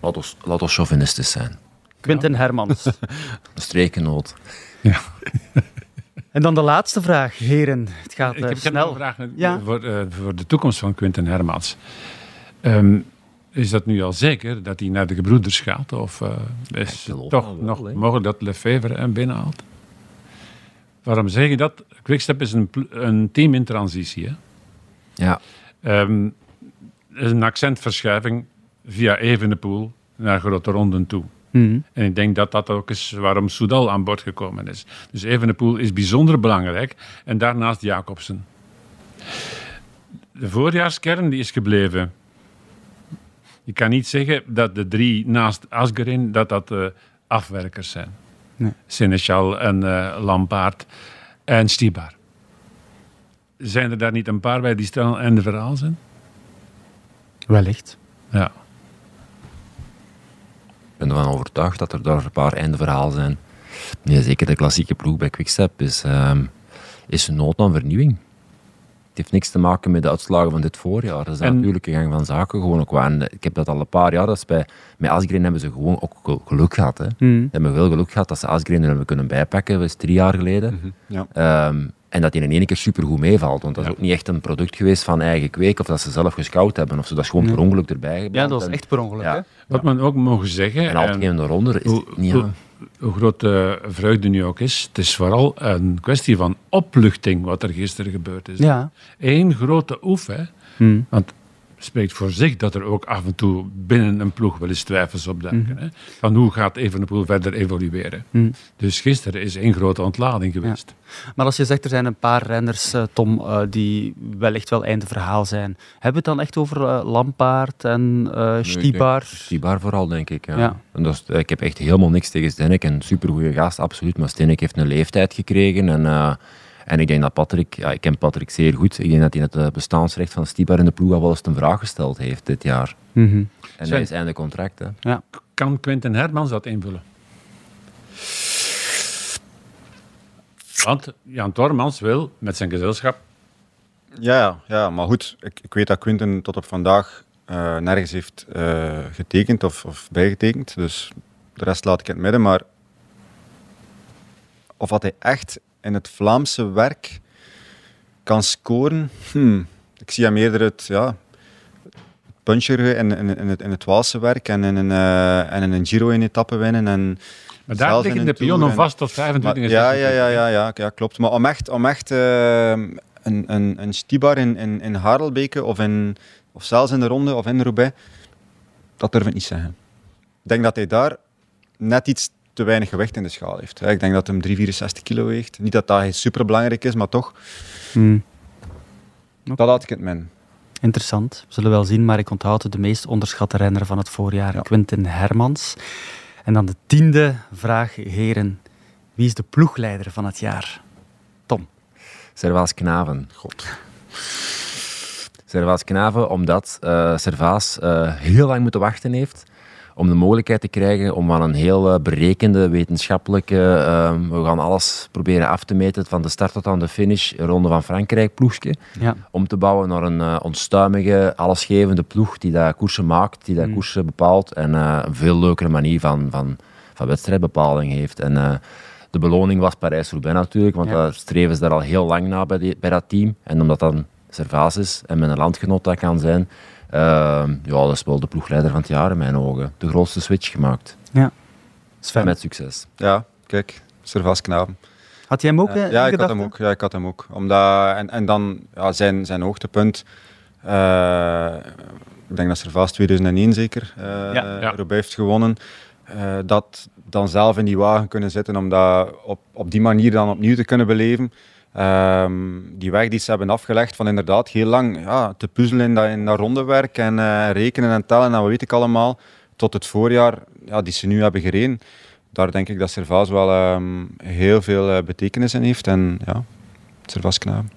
[SPEAKER 4] Laat ons, laat ons chauvinistisch zijn.
[SPEAKER 2] Quinten Hermans.
[SPEAKER 4] Een streekgenoot.
[SPEAKER 2] en dan de laatste vraag, heren. Het gaat
[SPEAKER 3] Ik
[SPEAKER 2] eh,
[SPEAKER 3] heb, ik heb nog
[SPEAKER 2] snel.
[SPEAKER 3] een vraag
[SPEAKER 2] Ja.
[SPEAKER 3] voor, eh, voor de toekomst van Quinten Hermans. Ehm, is dat nu al zeker dat hij naar de gebroeders gaat? Of eh, is het toch
[SPEAKER 4] wel,
[SPEAKER 3] nog mogelijk dat Lefevre hem binnenhaalt? Waarom zeg je dat? Quickstep is een, een team in transitie. Hè?
[SPEAKER 4] Ja,
[SPEAKER 3] Ehm, er is een accentverschuiving via Evenepoel naar grote ronden toe.
[SPEAKER 2] Mhm.
[SPEAKER 3] En ik denk dat dat ook is waarom Soudal aan boord gekomen is. Dus Evenepoel is bijzonder belangrijk. En daarnaast Jacobsen. De voorjaarskern die is gebleven. Je kan niet zeggen dat de drie naast Asgerin dat dat eh, afwerkers zijn.
[SPEAKER 2] Nee.
[SPEAKER 3] Seneschal en eh Lampaard en Stibar. Zijn er daar niet een paar bij die snel en de verhaal zijn?
[SPEAKER 2] Wellicht.
[SPEAKER 3] Ja.
[SPEAKER 4] Ik ben ervan overtuigd dat er daar een paar einde verhaal zijn. Nee, zeker de klassieke ploeg bij Quickstep is, ehm, is een nood aan vernieuwing. Het heeft niks te maken met de uitslagen van dit voorjaar. Dat is een
[SPEAKER 3] En-
[SPEAKER 4] natuurlijke gang van zaken gewoon ook. En ik heb dat al een paar jaar. Dat is bij, met Asgreen hebben ze gewoon ook gel- geluk gehad. Hè.
[SPEAKER 2] Mhm.
[SPEAKER 4] Ze hebben veel geluk gehad dat ze Asgreen hebben kunnen bijpakken. Dat is drie jaar geleden.
[SPEAKER 5] Ja.
[SPEAKER 4] Ehm, en dat hij in één keer supergoed meevalt. Want dat is
[SPEAKER 3] Ja.
[SPEAKER 4] ook niet echt een product geweest van eigen kweek. Of dat ze zelf gescout hebben. Of zo. Dat is gewoon
[SPEAKER 2] Nee.
[SPEAKER 4] per ongeluk erbij gebeurd.
[SPEAKER 2] Ja, dat was echt per ongeluk.
[SPEAKER 4] Ja.
[SPEAKER 2] Hè?
[SPEAKER 3] Wat men ook mogen zeggen.
[SPEAKER 4] En altijd
[SPEAKER 3] en-
[SPEAKER 4] een ronde is
[SPEAKER 3] hoe,
[SPEAKER 4] het niet...
[SPEAKER 3] hoe, hoe groot de vreugde nu ook is, het is vooral een kwestie van opluchting wat er gisteren gebeurd is.
[SPEAKER 2] Ja.
[SPEAKER 3] Eén grote oef, hè.
[SPEAKER 2] Mhm.
[SPEAKER 3] Want spreekt voor zich dat er ook af en toe binnen een ploeg wel eens twijfels opduiken. Hè? Van hoe gaat Evenepoel verder evolueren.
[SPEAKER 2] Mhm.
[SPEAKER 3] Dus gisteren is één grote ontlading geweest.
[SPEAKER 2] Maar als je zegt er zijn een paar renners, eh, Tom, eh, die wellicht wel einde verhaal zijn. Hebben we het dan echt over eh, Lampaard en eh Stibar?
[SPEAKER 4] Stibar vooral, denk ik. Ja.
[SPEAKER 2] Ja.
[SPEAKER 4] En dat is, ik heb echt helemaal niks tegen Stenek. Een supergoeie gast, absoluut. Maar Stenek heeft een leeftijd gekregen. En, eh, en ik denk dat Patrick... Ja, ik ken Patrick zeer goed. Ik denk dat hij het eh, bestaansrecht van Stibar in de ploeg al wel eens ten vraag gesteld heeft dit jaar.
[SPEAKER 2] Mhm.
[SPEAKER 4] En hij is einde contract. Hè.
[SPEAKER 2] Ja.
[SPEAKER 3] Kan Quentin Hermans dat invullen? Want Jan Tormans wil met zijn gezelschap
[SPEAKER 5] Ja, ja, ja, maar goed, ik, ik weet dat Quinten tot op vandaag eh, nergens heeft eh, getekend of, of bijgetekend. Dus de rest laat ik in het midden. Maar of wat hij echt in het Vlaamse werk kan scoren, hmm, ik zie hem eerder het, ja, puncher in, in, in, het, in het Waalse werk en in een, eh, en in een Giro in etappe winnen. En
[SPEAKER 3] Maar daar liggen
[SPEAKER 5] in
[SPEAKER 3] de pionnen
[SPEAKER 5] en-
[SPEAKER 3] vast tot 25
[SPEAKER 5] maar,
[SPEAKER 3] en
[SPEAKER 5] ja, ja,
[SPEAKER 3] 26.
[SPEAKER 5] ja, ja, ja, ja, klopt. Maar om echt, om echt eh, een, een, een Stibar in, in, in Harelbeke of, in, of zelfs in de Ronde of in Roubaix, dat durf ik niet zeggen. Ik denk dat hij daar net iets te weinig gewicht in de schaal heeft. Ik denk dat hem 364 kilo weegt. Niet dat dat super belangrijk is, maar toch,
[SPEAKER 2] Mhm.
[SPEAKER 5] dat laat ik het min.
[SPEAKER 2] Interessant. We zullen wel zien, maar ik onthoud de meest onderschatte renner van het voorjaar,
[SPEAKER 5] Ja.
[SPEAKER 2] Quinten Hermans. En dan de tiende vraag, heren. Wie is de ploegleider van het jaar? Tom.
[SPEAKER 4] Servaas Knaven.
[SPEAKER 5] God.
[SPEAKER 4] Servaas Knaven, omdat eh Servaas eh, heel lang moeten wachten heeft om de mogelijkheid te krijgen om aan een heel eh, berekende, wetenschappelijke, eh, we gaan alles proberen af te meten van de start tot aan de finish, Ronde van Frankrijk ploegje,
[SPEAKER 2] Ja.
[SPEAKER 4] om te bouwen naar een eh, onstuimige, allesgevende ploeg die dat koersen maakt, die dat
[SPEAKER 2] Mm.
[SPEAKER 4] koersen bepaalt en eh, een veel leukere manier van, van, van wedstrijdbepaling heeft. En, de beloning was Parijs-Roubaix natuurlijk, want
[SPEAKER 2] Ja.
[SPEAKER 4] daar streven ze daar al heel lang naar bij, die, bij dat team. En omdat dan Servaas is en mijn landgenoot dat kan zijn, ja, dat is wel de ploegleider van het jaar in mijn ogen. De grootste switch gemaakt.
[SPEAKER 2] Sven.
[SPEAKER 4] Met succes.
[SPEAKER 5] Ja, kijk, Servaas Knaven.
[SPEAKER 2] Had jij hem ook
[SPEAKER 5] Eh, ja, ik had hem ook. Ja, ik had hem ook. Omdat, en, en dan ja, zijn, zijn hoogtepunt. eh, ik denk dat Servaas 2001 zeker eh
[SPEAKER 2] Ja.
[SPEAKER 3] Ja.
[SPEAKER 5] Roubaix heeft gewonnen. eh, dat dan zelf in die wagen kunnen zitten om dat op, op die manier dan opnieuw te kunnen beleven. Ehm, die weg die ze hebben afgelegd van inderdaad heel lang ja, te puzzelen in dat, in dat rondewerk en eh, rekenen en tellen en wat weet ik allemaal, tot het voorjaar ja, die ze nu hebben gereden. Daar denk ik dat Servaas wel ehm, heel veel eh, betekenis in heeft. En ja, Servaas Knaven.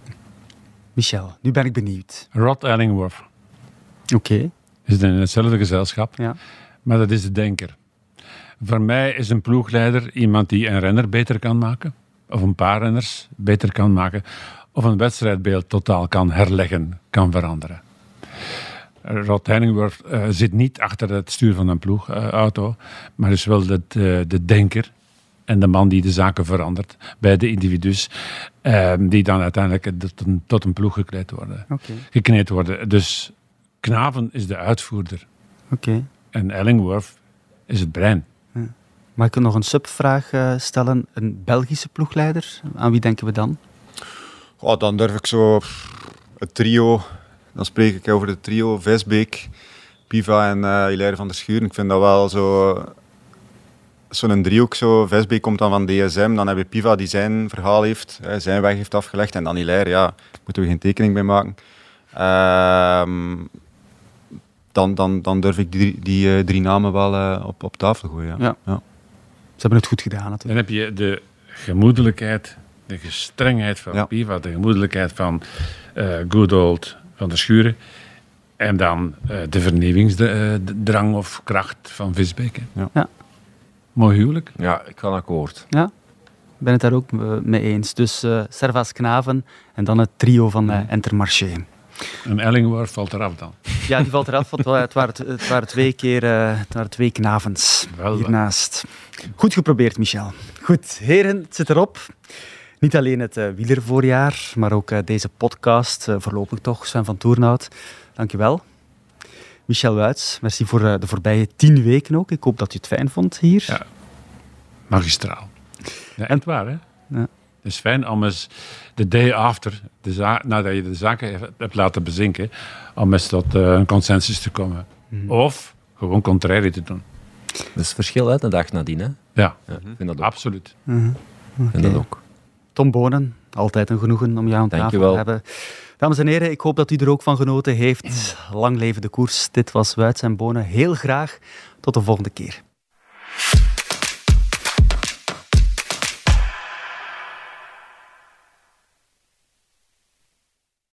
[SPEAKER 2] Michel, nu ben ik benieuwd.
[SPEAKER 3] Rod Ellingworth
[SPEAKER 2] Oké.
[SPEAKER 3] is in hetzelfde gezelschap,
[SPEAKER 2] Ja.
[SPEAKER 3] maar dat is de denker. Voor mij is een ploegleider iemand die een renner beter kan maken, of een paar renners beter kan maken, of een wedstrijdbeeld totaal kan herleggen, kan veranderen. Rod Henningworth eh, zit niet achter het stuur van een ploegauto, maar is wel de, de, de denker en de man die de zaken verandert bij de individus, eh, die dan uiteindelijk tot een, tot een ploeg gekleed worden, gekneed worden. Dus Knaven is de uitvoerder
[SPEAKER 2] Oké.
[SPEAKER 3] en Ellingworth is het brein.
[SPEAKER 2] Mag ik nog een subvraag eh, stellen? Een Belgische ploegleider, aan wie denken we dan?
[SPEAKER 5] Oh, dan durf ik zo het trio, dan spreek ik over het trio Vesbeek, Piva en eh Hilaire van der Schuren. Ik vind dat wel zo zo'n driehoek. Zo. Vesbeek komt dan van DSM, dan heb je Piva die zijn verhaal heeft, hè, zijn weg heeft afgelegd. En dan Hilaire, ja, daar moeten we geen tekening bij maken. Ehm, dan, dan, dan durf ik die, die eh, drie namen wel op, op tafel gooien. Ja.
[SPEAKER 2] Ja. Ze hebben het goed gedaan natuurlijk.
[SPEAKER 3] Dan heb je de gemoedelijkheid, de gestrengheid van
[SPEAKER 5] Ja.
[SPEAKER 3] Piva, de gemoedelijkheid van eh good old van de Schuren. En dan eh, de vernieuwingsdrang of kracht van Visbeek.
[SPEAKER 5] Ja.
[SPEAKER 2] Ja.
[SPEAKER 3] Mooi huwelijk.
[SPEAKER 4] Ja, ik ga akkoord.
[SPEAKER 2] Ja, ik ben het daar ook eh, mee eens. Dus eh Servaas Knaven en dan het trio van eh Intermarché.
[SPEAKER 3] En Ellingworth valt eraf dan.
[SPEAKER 2] Ja, die valt eraf, want het waren, het waren twee keer eh, het waren twee knavens
[SPEAKER 3] Wel,
[SPEAKER 2] hiernaast. Goed geprobeerd, Michel. Goed, heren, het zit erop. Niet alleen het eh, wielervoorjaar, maar ook eh, deze podcast, eh, voorlopig toch, Sven van Toernout. Dankjewel. Michel Wuits, merci voor eh, de voorbije tien weken ook. Ik hoop dat u het fijn vond hier.
[SPEAKER 3] Ja. Magistraal. Ja, echt waar, hè?
[SPEAKER 2] Ja.
[SPEAKER 3] Het is fijn om eens de day after, de nadat je de zaken hebt- laten bezinken, om eens tot eh, een consensus te komen.
[SPEAKER 2] Mhm.
[SPEAKER 3] Of gewoon contraire te doen.
[SPEAKER 4] Dat is verschil, hè, de dag nadien. Hè.
[SPEAKER 3] Ja,
[SPEAKER 4] Ja, ik vind dat ook.
[SPEAKER 3] absoluut.
[SPEAKER 2] Mhm.
[SPEAKER 4] Ik vind dat ook.
[SPEAKER 2] Tom Bonen, altijd een genoegen om jou aan tafel
[SPEAKER 4] Dankjewel.
[SPEAKER 2] te hebben. Dames en heren, ik hoop dat u er ook van genoten heeft. Lang leven de koers. Dit was Wuits en Bonen. Heel graag. Tot de volgende keer.